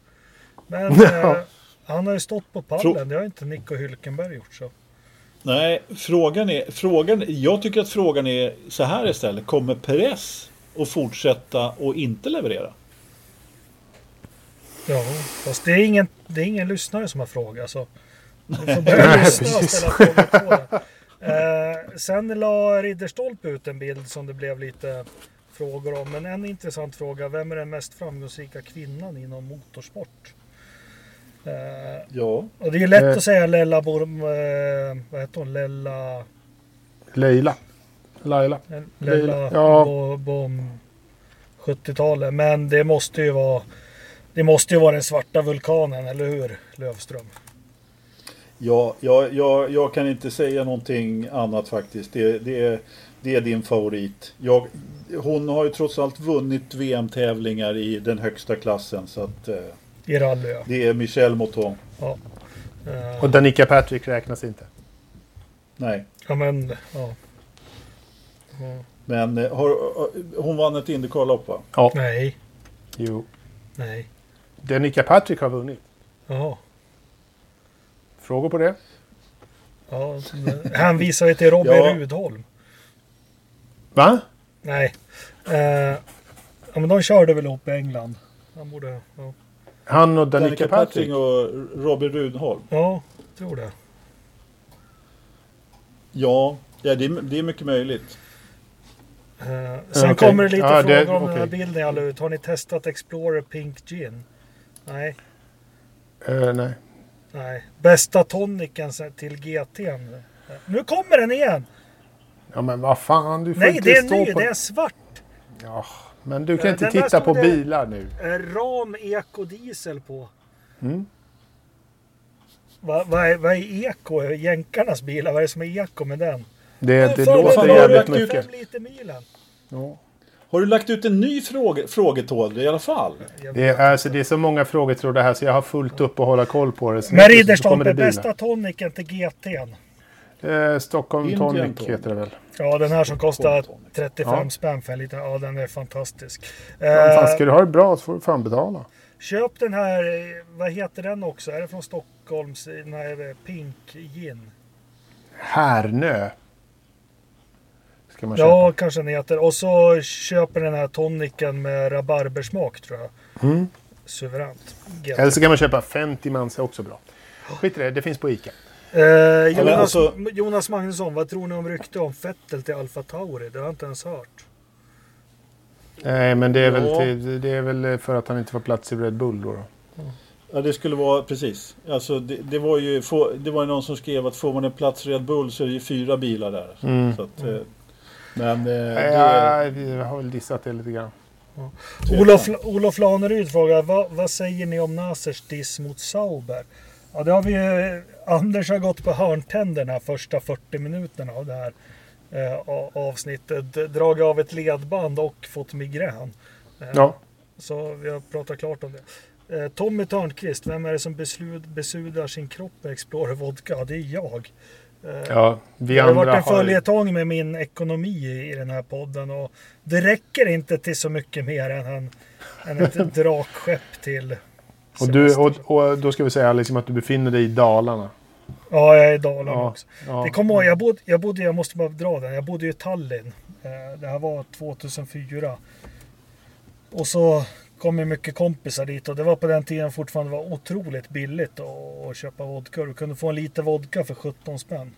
Men <laughs> Ja. eh, han har ju stått på pallen. Det har inte Nico Hülkenberg gjort. Så. Nej, frågan är, frågan, jag tycker att frågan är så här istället. Kommer Perez att fortsätta och inte leverera? Ja, fast det är ingen, det är ingen lyssnare som har frågat. Så du får <laughs> börja lyssna och ställa frågor på det. Eh, sen la Ridderstolpe ut en bild som det blev lite frågor om. Men en intressant fråga. Vem är den mest framgångsrika kvinnan inom motorsport? Eh, Ja. och det är lätt Eh. att säga Lella Borm... Eh, vad heter hon? Lella... Leila. Laila. Lella Ja. Bo- Bom 70-talet. Men det måste ju vara... Det måste ju vara den svarta vulkanen, eller hur Lövström? Ja, jag, jag, jag kan inte säga någonting annat faktiskt. Det, det, är, det är din favorit. Jag, hon har ju trots allt vunnit VM-tävlingar i den högsta klassen. Så att, eh, I rally ja. det är Michel Mouton. ja. Eh, Och Danica Patrick räknas inte. Nej. ja men, ja. ja. Men eh, har, hon vann ett Indycar-lopp va? Ja. Nej, Jo. nej. Danica Patrick har vunnit. Jaha. Frågor på det? Ja, han visar ju till Robin Ja. Rudholm. Va? Nej. Eh, ja men de körde väl ihop i England. Han borde, ja. Han och Danica, Danica Patrick? Och Robin Rudholm. Ja, tror det. Ja, ja det, är, det är mycket möjligt. Eh, sen okej. kommer det lite det- frågor om den här bilden jag la ut. Har ni testat Explorer Pink Gin? Nej. Eh, nej. Nej. Bästa tonicen sen till GT. Nu kommer den igen! Ja men vad fan, du får Nej, inte det är stå ny, på... det är svart. Ja, men du kan Eh, inte den titta på det- bilar nu. Ram ekodiesel på. Mm. Vad är, vad är eko? Jänkarnas bilar, vad är det som är eko med den? Det, det Fan, låter jävligt mycket. Fem liter milen. Ja. Har du lagt ut en ny fråge, frågetråd i alla fall? Det, är, alltså, det är så många frågetrådar här så jag har fullt upp och hålla koll på det. Men Ridderstolpe, bästa tonicen till GT'n. Eh, Stockholm Tonic Tonic. heter det väl. Ja, den här som kostar Tonic. 35 Ja. spänn för en liten. Ja, den är fantastisk. Om fan, Eh, ska du ha det bra så får du fan betala. köp den här, eh, vad heter den också? Är det från Stockholms, eh, Pink Gin? Härnö. Ska man Ja, köpa. kanske den heter. Och så köper den här tonicen med rabarbersmak tror jag. Mm. Suveränt. GT. Eller så kan man köpa 50 mans är också bra. Skit i det, det finns på Ica. Eh, Jonas, alltså- Jonas Magnusson, vad tror ni om rykte om Fettel till Alfa Tauri? Det har jag inte ens hört. Nej, men det är, väl Ja. till, det är väl för att han inte får plats i Red Bull då. då. Ja, det skulle vara precis. Alltså, det, det var ju få, det var någon som skrev att får man en plats Red Bull så är det ju fyra bilar där. Mm. Så att, eh, men eh, det, Ja, vi har väl dissat det lite grann. Olof, Olof Laneryd frågar, vad, vad säger ni om Nasers diss mot Sauber? Ja, det har vi ju, Anders har gått på hörntänderna första 40 minuterna av det här eh, avsnittet. Dragit av ett ledband och fått migrän. Eh, Ja. Så vi har pratat klart om det. Eh, Tommy Törnqvist, vem är det som beslut, besudlar sin kropp med Explorer Vodka? Ja, det är jag. Eh, ja, vi det har andra varit en följetong med min ekonomi i- den här podden och det räcker inte till så mycket mer än, en, än ett <laughs> drakskepp till Och, du, och, och då ska vi säga liksom att du befinner dig i Dalarna. Ja, jag är i Dalarna Ja, också. ja. Det kommer jag bodde, jag bodde, jag måste bara dra den, jag bodde i Tallinn. Eh, Det här var 2004. Och så kom ju mycket kompisar dit och det var på den tiden fortfarande var otroligt billigt att, köpa vodka. Du kunde få en liter vodka för 17 spänn.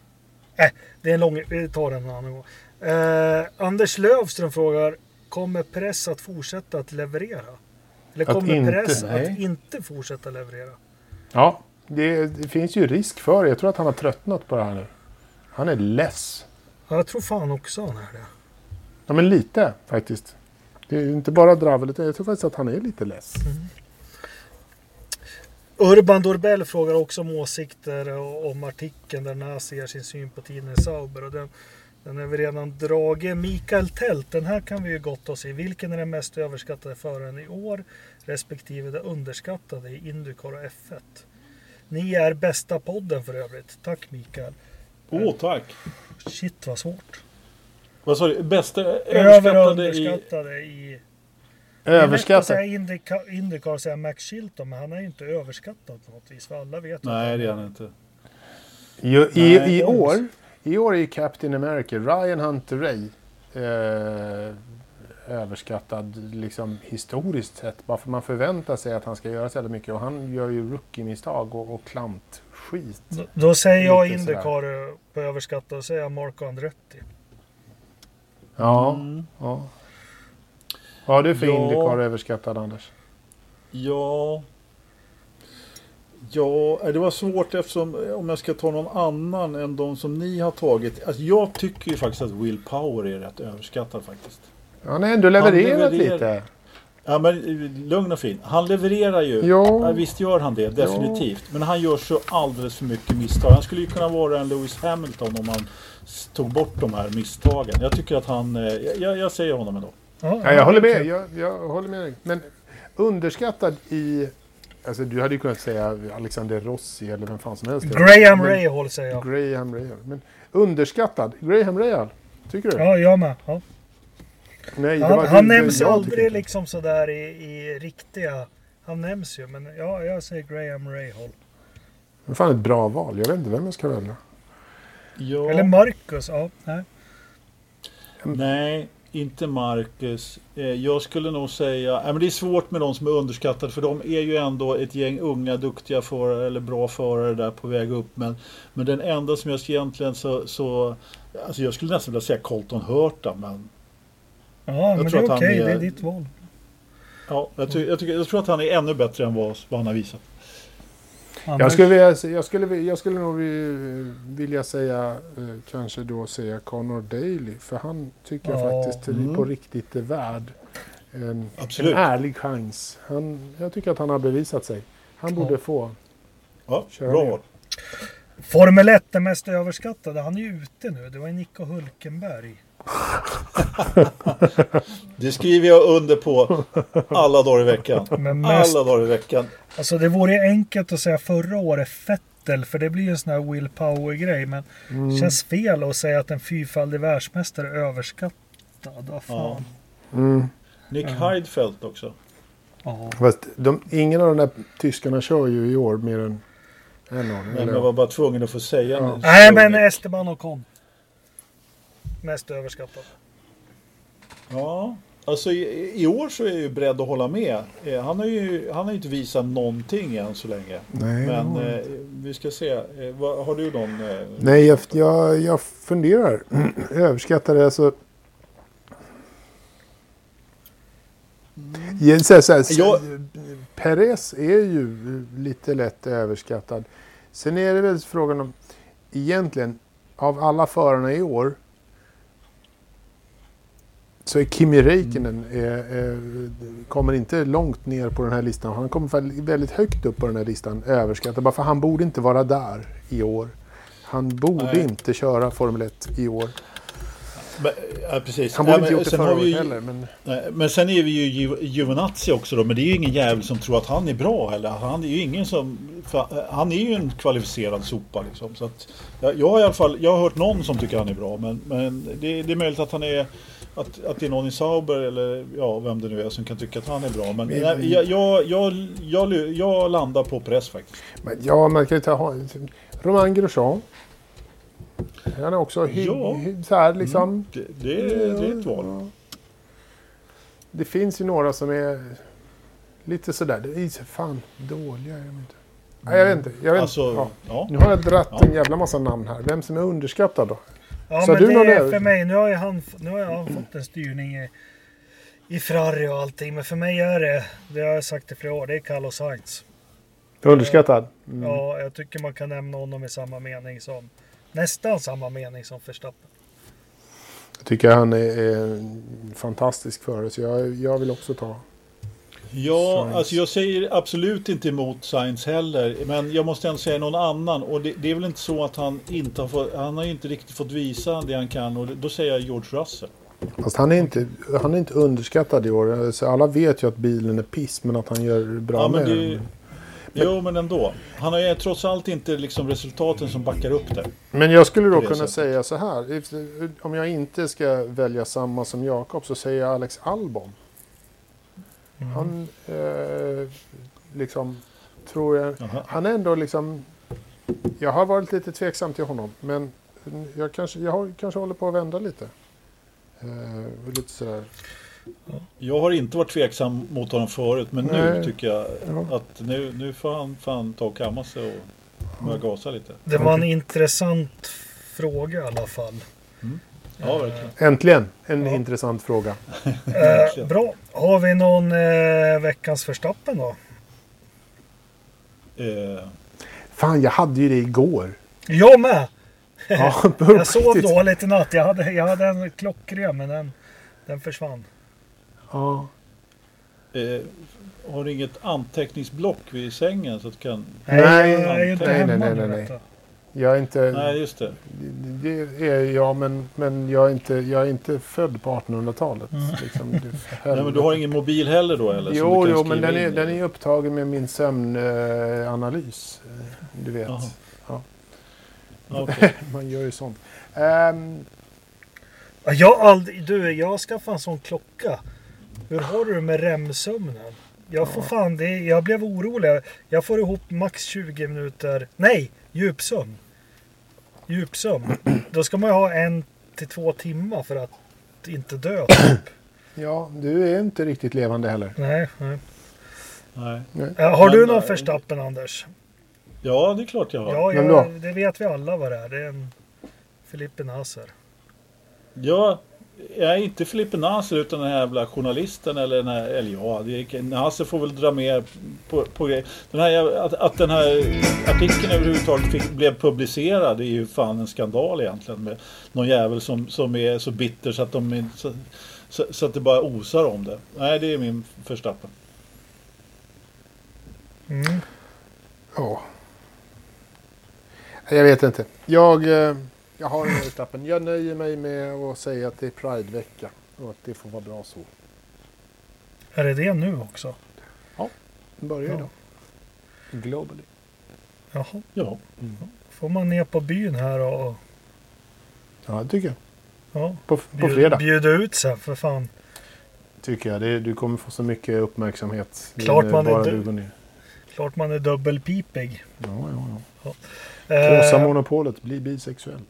Nej, äh, det är en lång, vi tar den en annan gång. Eh, Anders Lövström frågar, kommer Press att fortsätta att leverera? Eller Att kommer inte, Press nej. att inte fortsätta leverera? Ja, det, det finns ju risk för det. Jag tror att han har tröttnat på det här nu. Han är less. Ja, jag tror fan också han är det. Ja, men lite faktiskt. Det är inte bara dravel, utan jag tror faktiskt att han är lite less. Urban Dorbell frågar också om åsikter och- om artikeln där Nasi ger sin syn på i Sauber. Och den, den är vi redan dragit. Mikael Tält, den här kan vi ju gott oss i. Vilken är den mest överskattade föraren i år? Respektive den underskattade i Indycar och F1. Ni är bästa podden för övrigt. Tack Mikael. Åh, tack. Shit vad svårt. Vad sa du? Bästa Över och överskattade i... i... Säga Indycar, och säga Max Chilton, men han är ju inte överskattad på något vis. För alla vet Nej, det är han inte. Jo, i, Nej, i, år, I år är Captain America, Ryan Hunter Ray, eh, överskattad liksom, historiskt sett. Bara för man förväntar sig att han ska göra så jävla mycket. Och han gör ju rookie-misstag och, och klant-skit. Då, då säger jag Indycar på överskattad och säger jag Marco Andretti. Ja, Mm. ja. Vad har du för Ja. Indycar överskattad, Anders? Ja... Ja, det var svårt eftersom eh, om jag ska ta någon annan än de som ni har tagit. Alltså jag tycker ju faktiskt att Will Power är rätt överskattad faktiskt. Han har ändå levererat lite. Ja men eh, lugn och fin. Han levererar ju. Ja. Ja, visst gör han det, definitivt. Men han gör så alldeles för mycket misstag. Han skulle ju kunna vara en Lewis Hamilton om han tog bort de här misstagen. Jag tycker att han... eh, Jag, jag säger honom ändå. Ja, jag håller med. Jag, jag håller med. Men underskattad i... Alltså, du hade ju kunnat säga Alexander Rossi eller vem fan som helst. Graham Men- Rahal säger jag. Graham Rahal. Men underskattad. Graham Rahal. Tycker du? Ja, jag med. Ja. Nej, Han, han nämns aldrig liksom sådär i, i riktiga... Han nämns ju, men ja, jag säger Graham Rahal. Det är fan ett bra val. Jag vet inte vem jag ska välja. Ja, Eller Marcus. Ja, nej. nej, inte Marcus. Eh, Jag skulle nog säga... Nej, men det är svårt med de som är underskattade för de är ju ändå ett gäng unga, duktiga förare eller bra förare där på väg upp. Men, men den enda som jag egentligen så... så alltså jag skulle nästan vilja säga Colton Hurta, men Ja, men det är okej. är- Det är ditt val. Ja, jag, ty- jag, tycker, jag tror att han är ännu bättre än vad, vad han har visat. Jag skulle, vilja, jag, skulle, jag skulle nog vi- vilja säga, eh, kanske då säga Connor Daly. För han tycker jag Ja. faktiskt är Mm. på riktigt är värd en, en ärlig chans. Han, jag tycker att han har bevisat sig. Han borde Ja. få. Ja, Kör bra ner. Formel 1, den mest överskattade. Han är ju ute nu. Det var ju Nico Hulkenberg. Det skriver jag under på alla dagar i veckan. Men mest, Alla dagar i veckan. alltså det vore ju enkelt att säga förra året Fettel. För det blir ju en sån här Will Power-grej. Men Mm. det känns fel att säga att en fyrfaldig världsmästare är överskattad. Vad fan. Mm. Nick Ja. Heidfeldt också. Ja. Fast de, ingen av de där tyskarna kör ju i år mer än en år. Men jag var bara tvungen att få säga Ja. Nej, men Esteban Ocon. Mest överskattad. Ja, alltså i, i år så är jag ju beredd att hålla med. Eh, Han har ju han har ju inte visat någonting än så länge. Nej, Men eh, vi ska se. Eh, vad, har du någon? Eh, Nej, jag, jag, jag funderar. <clears throat> Överskattar det. Alltså... Ja, Så här, så här, Jag- Perez är ju lite lätt överskattad. Sen är det väl frågan om, egentligen, av alla förarna i år så är Kimi Räikkönen kommer inte långt ner på den här listan. Han kommer väl väldigt högt upp på den här listan, överskattad. Bara för han borde inte vara där i år. Han borde Nej. inte köra Formel 1 i år. ja, precis. Han borde Ja, inte gjort det förra året heller. Men... Nej, Men sen är vi ju Ju- också då, men det är ju ingen jävel som tror att han är bra eller Han är ju ingen som... för Han är ju en kvalificerad sopa liksom. Så att, jag, jag har i alla fall, jag har hört någon som tycker han är bra, men, men det, det är möjligt att han är... Att, att det är någon i Sauber eller ja, vem det nu är som kan tycka att han är bra. Men nej, jag, jag, jag, jag, landar på press faktiskt. Men ja, man kan ju ta Romain Grosjean. Han är också hy, Ja. hy, så här liksom. Det, det, är- det är ett val. Det finns ju några som är lite sådär. Det är så fan dåliga. Jag vet inte. Nej, jag vet inte. Jag vet, Alltså, ja. ja. Nu har jag dratt en jävla massa namn här. Vem som är underskattad då? Ja, Så men det är för mig. Nu har, ju han, nu har han fått en styrning i, i Ferrari och allting. Men för mig är det, det har jag sagt i flera år, det är Carlos Sainz. Underskattad? Mm. Ja, jag tycker man kan nämna honom i samma mening som, nästan samma mening som Verstappen. Jag tycker han är, är fantastisk förare. Så jag, jag vill också ta. Ja, Sainz. alltså jag säger absolut inte emot Science heller. Men jag måste ändå säga någon annan. Och det, det är väl inte så att han inte har fått, han har inte riktigt fått visa det han kan. Och då säger jag George Russell. Fast han är inte, han är inte underskattad i år. Alltså, alla vet ju att bilen är piss, men att han gör bra Ja, men med det- den. Jo, men ändå. Han har ju trots allt inte liksom resultaten som backar upp det. Men jag skulle då kunna sättet. säga så här. Om jag inte ska välja samma som Jakob så säger jag Alex Albon. Mm. Han eh, liksom tror jag. Jaha. Han är ändå liksom. Jag har varit lite tveksam till honom. Men jag kanske, jag har, kanske håller på att vända lite. Eh, lite sådär. Jag har inte varit tveksam mot honom förut. Men nu Nej. tycker jag Ja. att nu, nu får han fan ta och kamma sig och börja gasa lite. Det var en intressant fråga i alla fall. Ja, verkligen. Äntligen en Ja. intressant fråga. <laughs> Eh, bra. Har vi någon eh, veckans Verstappen då? Eh, Fan, jag hade ju det igår. Jag med! Ja, <laughs> Jag sov dåligt i natt. Jag hade, jag hade en klockren men den, den försvann. Ja. eh, har du inget anteckningsblock vid sängen så att du kan... Nej, jag är ju inte nej, hemma nej, nu, nej, nej. Jag är inte... Nej, just det. Det är jag, men, men jag, är inte, jag är inte född på 1800-talet. Mm. Liksom, <laughs> Nej, men du har ingen mobil heller då eller? som Jo, jo men den är, in den är upptagen med min sömnanalys. Eh, Du vet. Ja. Okej. <laughs> man gör ju sånt. Ja, Jag aldrig, du, jag har skaffat en sån klocka. Hur har du det med REM-sömnen? Jag får fan, det, jag blev orolig. Jag får ihop max 20 minuter. Nej, djupsömn. Djupsömn. Då ska man ju ha en till två timmar för att inte dö. Typ. ja, du är inte riktigt levande heller. Nej, nej. Nej. Eh, Har du Men, någon eh, Verstappen Anders? Ja, det är klart jag har. Ja, jag, det vet vi alla vad det är. Det är en Filippe Nasser. Ja, jag är inte Filippe Naser utan den här jävla journalisten eller den här, eller ja, det Naser får väl dra med på, på grejer. Den här, att, att den här artikeln överhuvudtaget fick, blev publicerad är ju fan en skandal egentligen. Med någon jävel som, som är så bitter så att, de, så, så, så att det bara osar om det. Nej, det är min Verstappen. Mm. Ja. Jag vet inte. Jag, eh, jag har ingen Verstappen. Jag nöjer mig med att säga att det är Pride-vecka. Och att det får vara bra så. Är det det nu också? Det börjar Ja. idag. Globally. Jaha. Ja. Får man ner på byn här och Ja, det tycker jag. ja, På, på bjud, fredag. bjuda ut sig för fan. Tycker jag. Det, du kommer få så mycket uppmärksamhet. Klart man är bara du- du går ner. Klart man är dubbelpipig. Ja, ja, ja. Eh, Krossa monopolet. Bli bisexuell.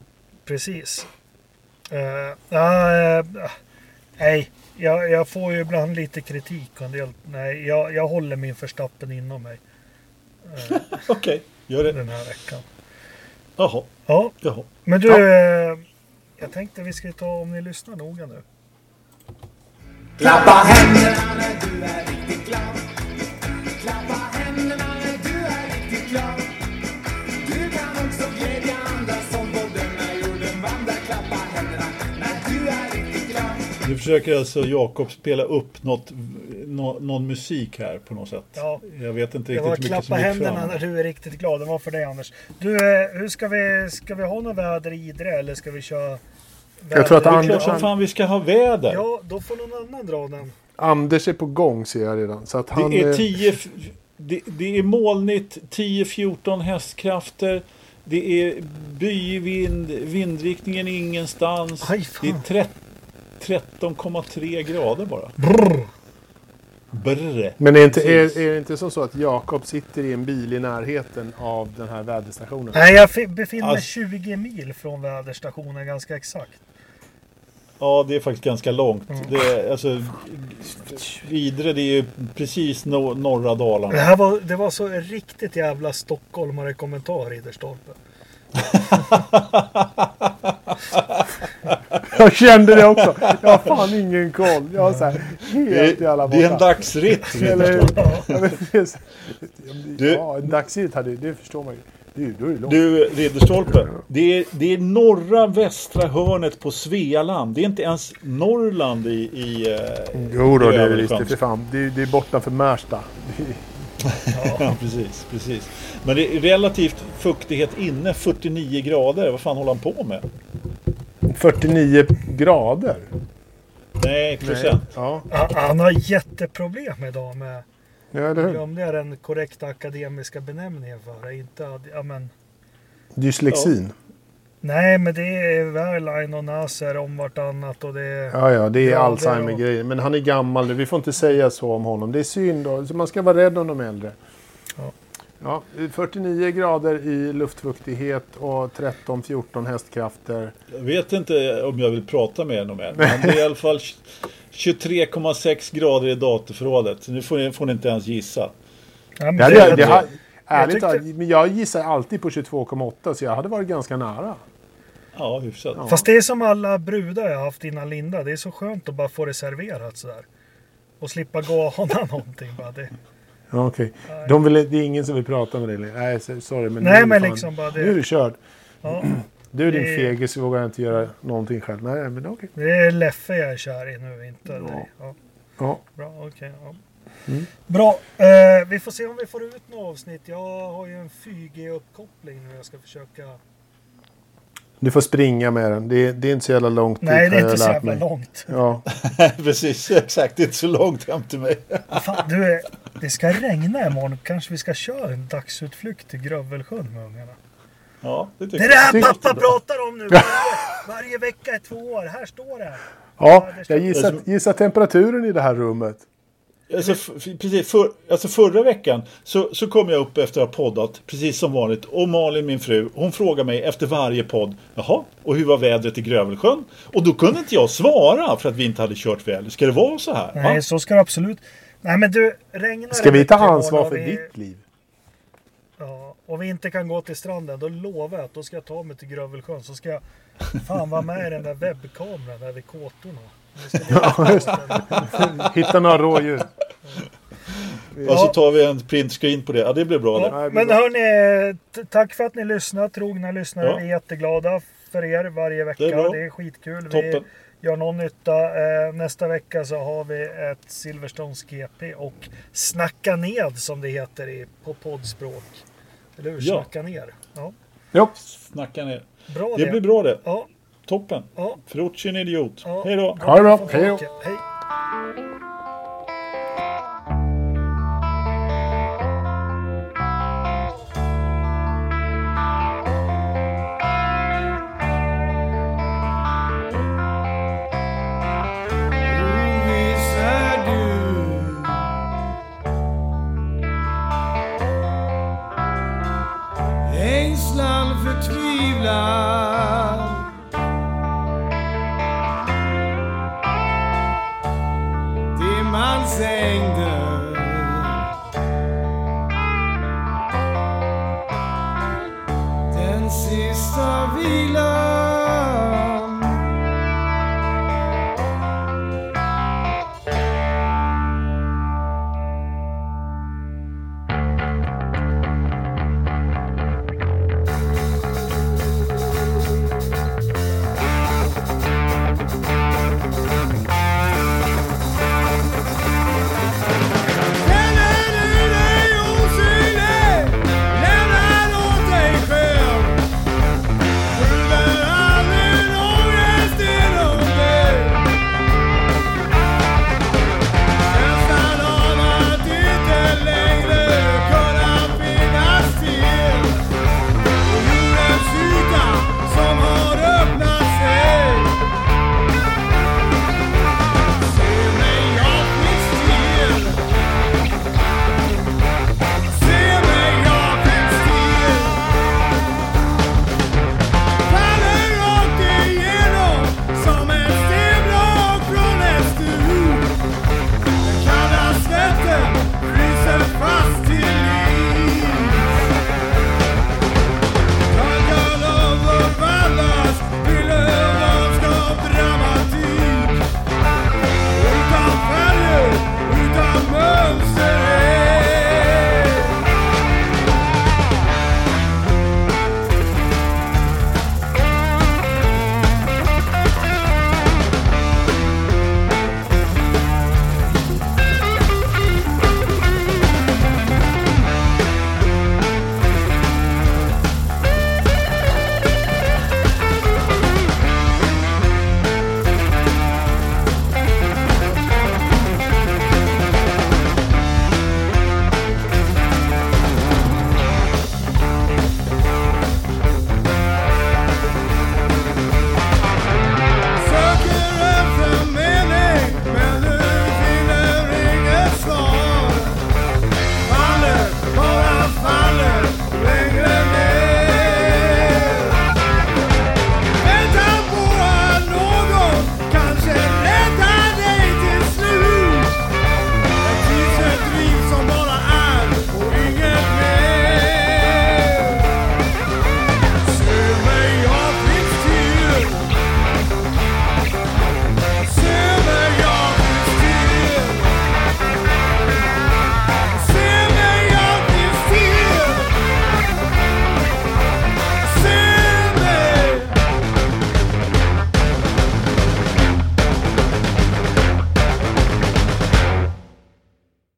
Precis. Ja, eh, nej, jag, jag får ju ibland lite kritik. Och en del, nej, jag, jag håller min förstappen inom mig eh, <laughs> Okej, gör det. den här veckan. Jaha, Ja, jaha. men du. Ja. Jag tänkte vi ska ta om ni lyssnar noga nu. Klappa händerna försöker alltså Jakob spela upp något, nå, någon musik här på något sätt. Ja. Jag vet inte Det riktigt var hur mycket som klappa gick händerna fram. när du är riktigt glad. Det var för dig Anders. Du, eh, hur ska vi, ska vi ha något väder i Idre eller ska vi köra? Jag tror att väder- Det är klart Anders- som fan vi ska ha väder. Ja, då får någon annan dra den. Anders är på gång ser jag redan. Så att han, det är eh, 10, f- det, det är molnigt, 10-14 hästkrafter. Det är byvind, vindriktningen är ingenstans. Aj, det är tre- 13,3 grader bara. Brrr. Brr. Men är, inte, är, är det inte så, så att Jakob sitter i en bil i närheten av den här väderstationen? Nej, jag fi- befinner mig Alltså- 20 mil från väderstationen ganska exakt. Ja, det är faktiskt ganska långt. Mm. Det är, alltså, Idre, det är ju precis no, norra Det, Dalarna. här var, det var så riktigt jävla stockholmare kommentar Ridderstolpe. <laughs> Jag kände det också. Jag har fan ingen koll. Jag har så här Det helt jävla är, det är en borta. dagsritt. Eller det Du- Ja, en dagsritt hade det förstår man ju. Du, det långt. Du, Ridderstolpe. Det är, det är norra västra hörnet på Svealand. Det är inte ens Norrland i... i eh, Jo då, i det är övre visst. Det är. Det det bortanför Märsta. Det är- <laughs> Ja, precis, precis. Men det är relativt fuktighet inne, 49 grader. Vad fan håller han på med? 49 grader. Nej, procent. Ja, Han, har jätteproblem idag med, ja eller hur? glömde jag den korrekta akademiska benämningen för det? Inte, ja, men, Dyslexin. nej, men det är Wehrlein och Nasser om vartannat och det är... Ja, ja, det är Ja, Alzheimer-grejer. Men han är gammal nu. Vi får inte säga så om honom. Det är synd. Då. Så man ska vara rädd om de äldre. Ja. Ja, 49 grader i luftfuktighet och 13-14 hästkrafter. Jag vet inte om jag vill prata med honom än. Men det är i alla fall 23,6 grader i datorförrådet. Nu får ni, får ni inte ens gissa. Ja, men Det det- jag, det har, ärligt tyckte- talat, men jag gissar alltid på 22,8 så jag hade varit ganska nära. Ja, hyfsat. Ja. Fast det är som alla brudar jag haft innan Linda. Det är så skönt att bara få det serverat sådär. Och slippa gå och ana <laughs> någonting. Bara det. Ja, okej. De vill, det är ingen som vill prata med dig. Nej, sorry. Men Nej, nu är men fan- liksom bara det- Nu är <clears throat> du körd. Ja, Du din Det- fegis vågar inte göra någonting själv. Nej, men okej. det är Leffe jag är kär i nu, inte Ja. dig. Ja, Ja. bra, okej. ja. Mm. Bra, eh, vi får se om vi får ut något avsnitt. Jag har ju en 4G-uppkoppling nu. Jag ska försöka... Du får springa med den. Det är, det är inte så jävla långt Nej, dit, det är inte jag så jävla mig. långt. Ja. <laughs> precis, exakt. Det är inte så långt hem till mig. Fan, du, det ska regna imorgon. Kanske vi ska köra en dagsutflykt till Grövelsjön med ungarna. Ja, det tycker Det är det jag. här pappa pratar om nu. Varje, <laughs> varje vecka i två år. Här står det. Ja, jag gissar, gissar temperaturen i det här rummet. Alltså, precis, för, alltså förra veckan så, så kom jag upp efter att ha poddat, precis som vanligt. Och Malin, min fru, hon frågar mig efter varje podd. Jaha, och hur var vädret i Grövelsjön? Och då kunde inte jag svara för att vi inte hade kört väder. Ska det vara så här? Nej, va? så ska det absolut. Nej, men du, regnar Ska vi ta ansvar för vi- ditt liv? Ja, om vi inte kan gå till stranden, då lovar jag att då ska jag ta mig till Grövelsjön. Så ska jag fan vara med i den där webbkameran där vid kåtorna. Ja, just Hitta några rådjur. Och så tar vi en printscreen på det. Ja, det blir bra det. Ja, det men hörni, tack för att ni lyssnar. Trogna lyssnare. Ja. Vi är jätteglada för er varje vecka. Det är bra. Det är skitkul. Toppen. Vi gör någon nytta. Eh, nästa vecka så har vi ett Silverstones GP och Snacka ned som det heter i, på poddspråk. Eller hur? Ja. Snacka ner. Ja. Jo. Snacka ner. Bra Det blir bra det. Ja, Toppen. ja, Frucci en idiot. ja. Hej då. Ha det bra. Hej då. Hej. Oviss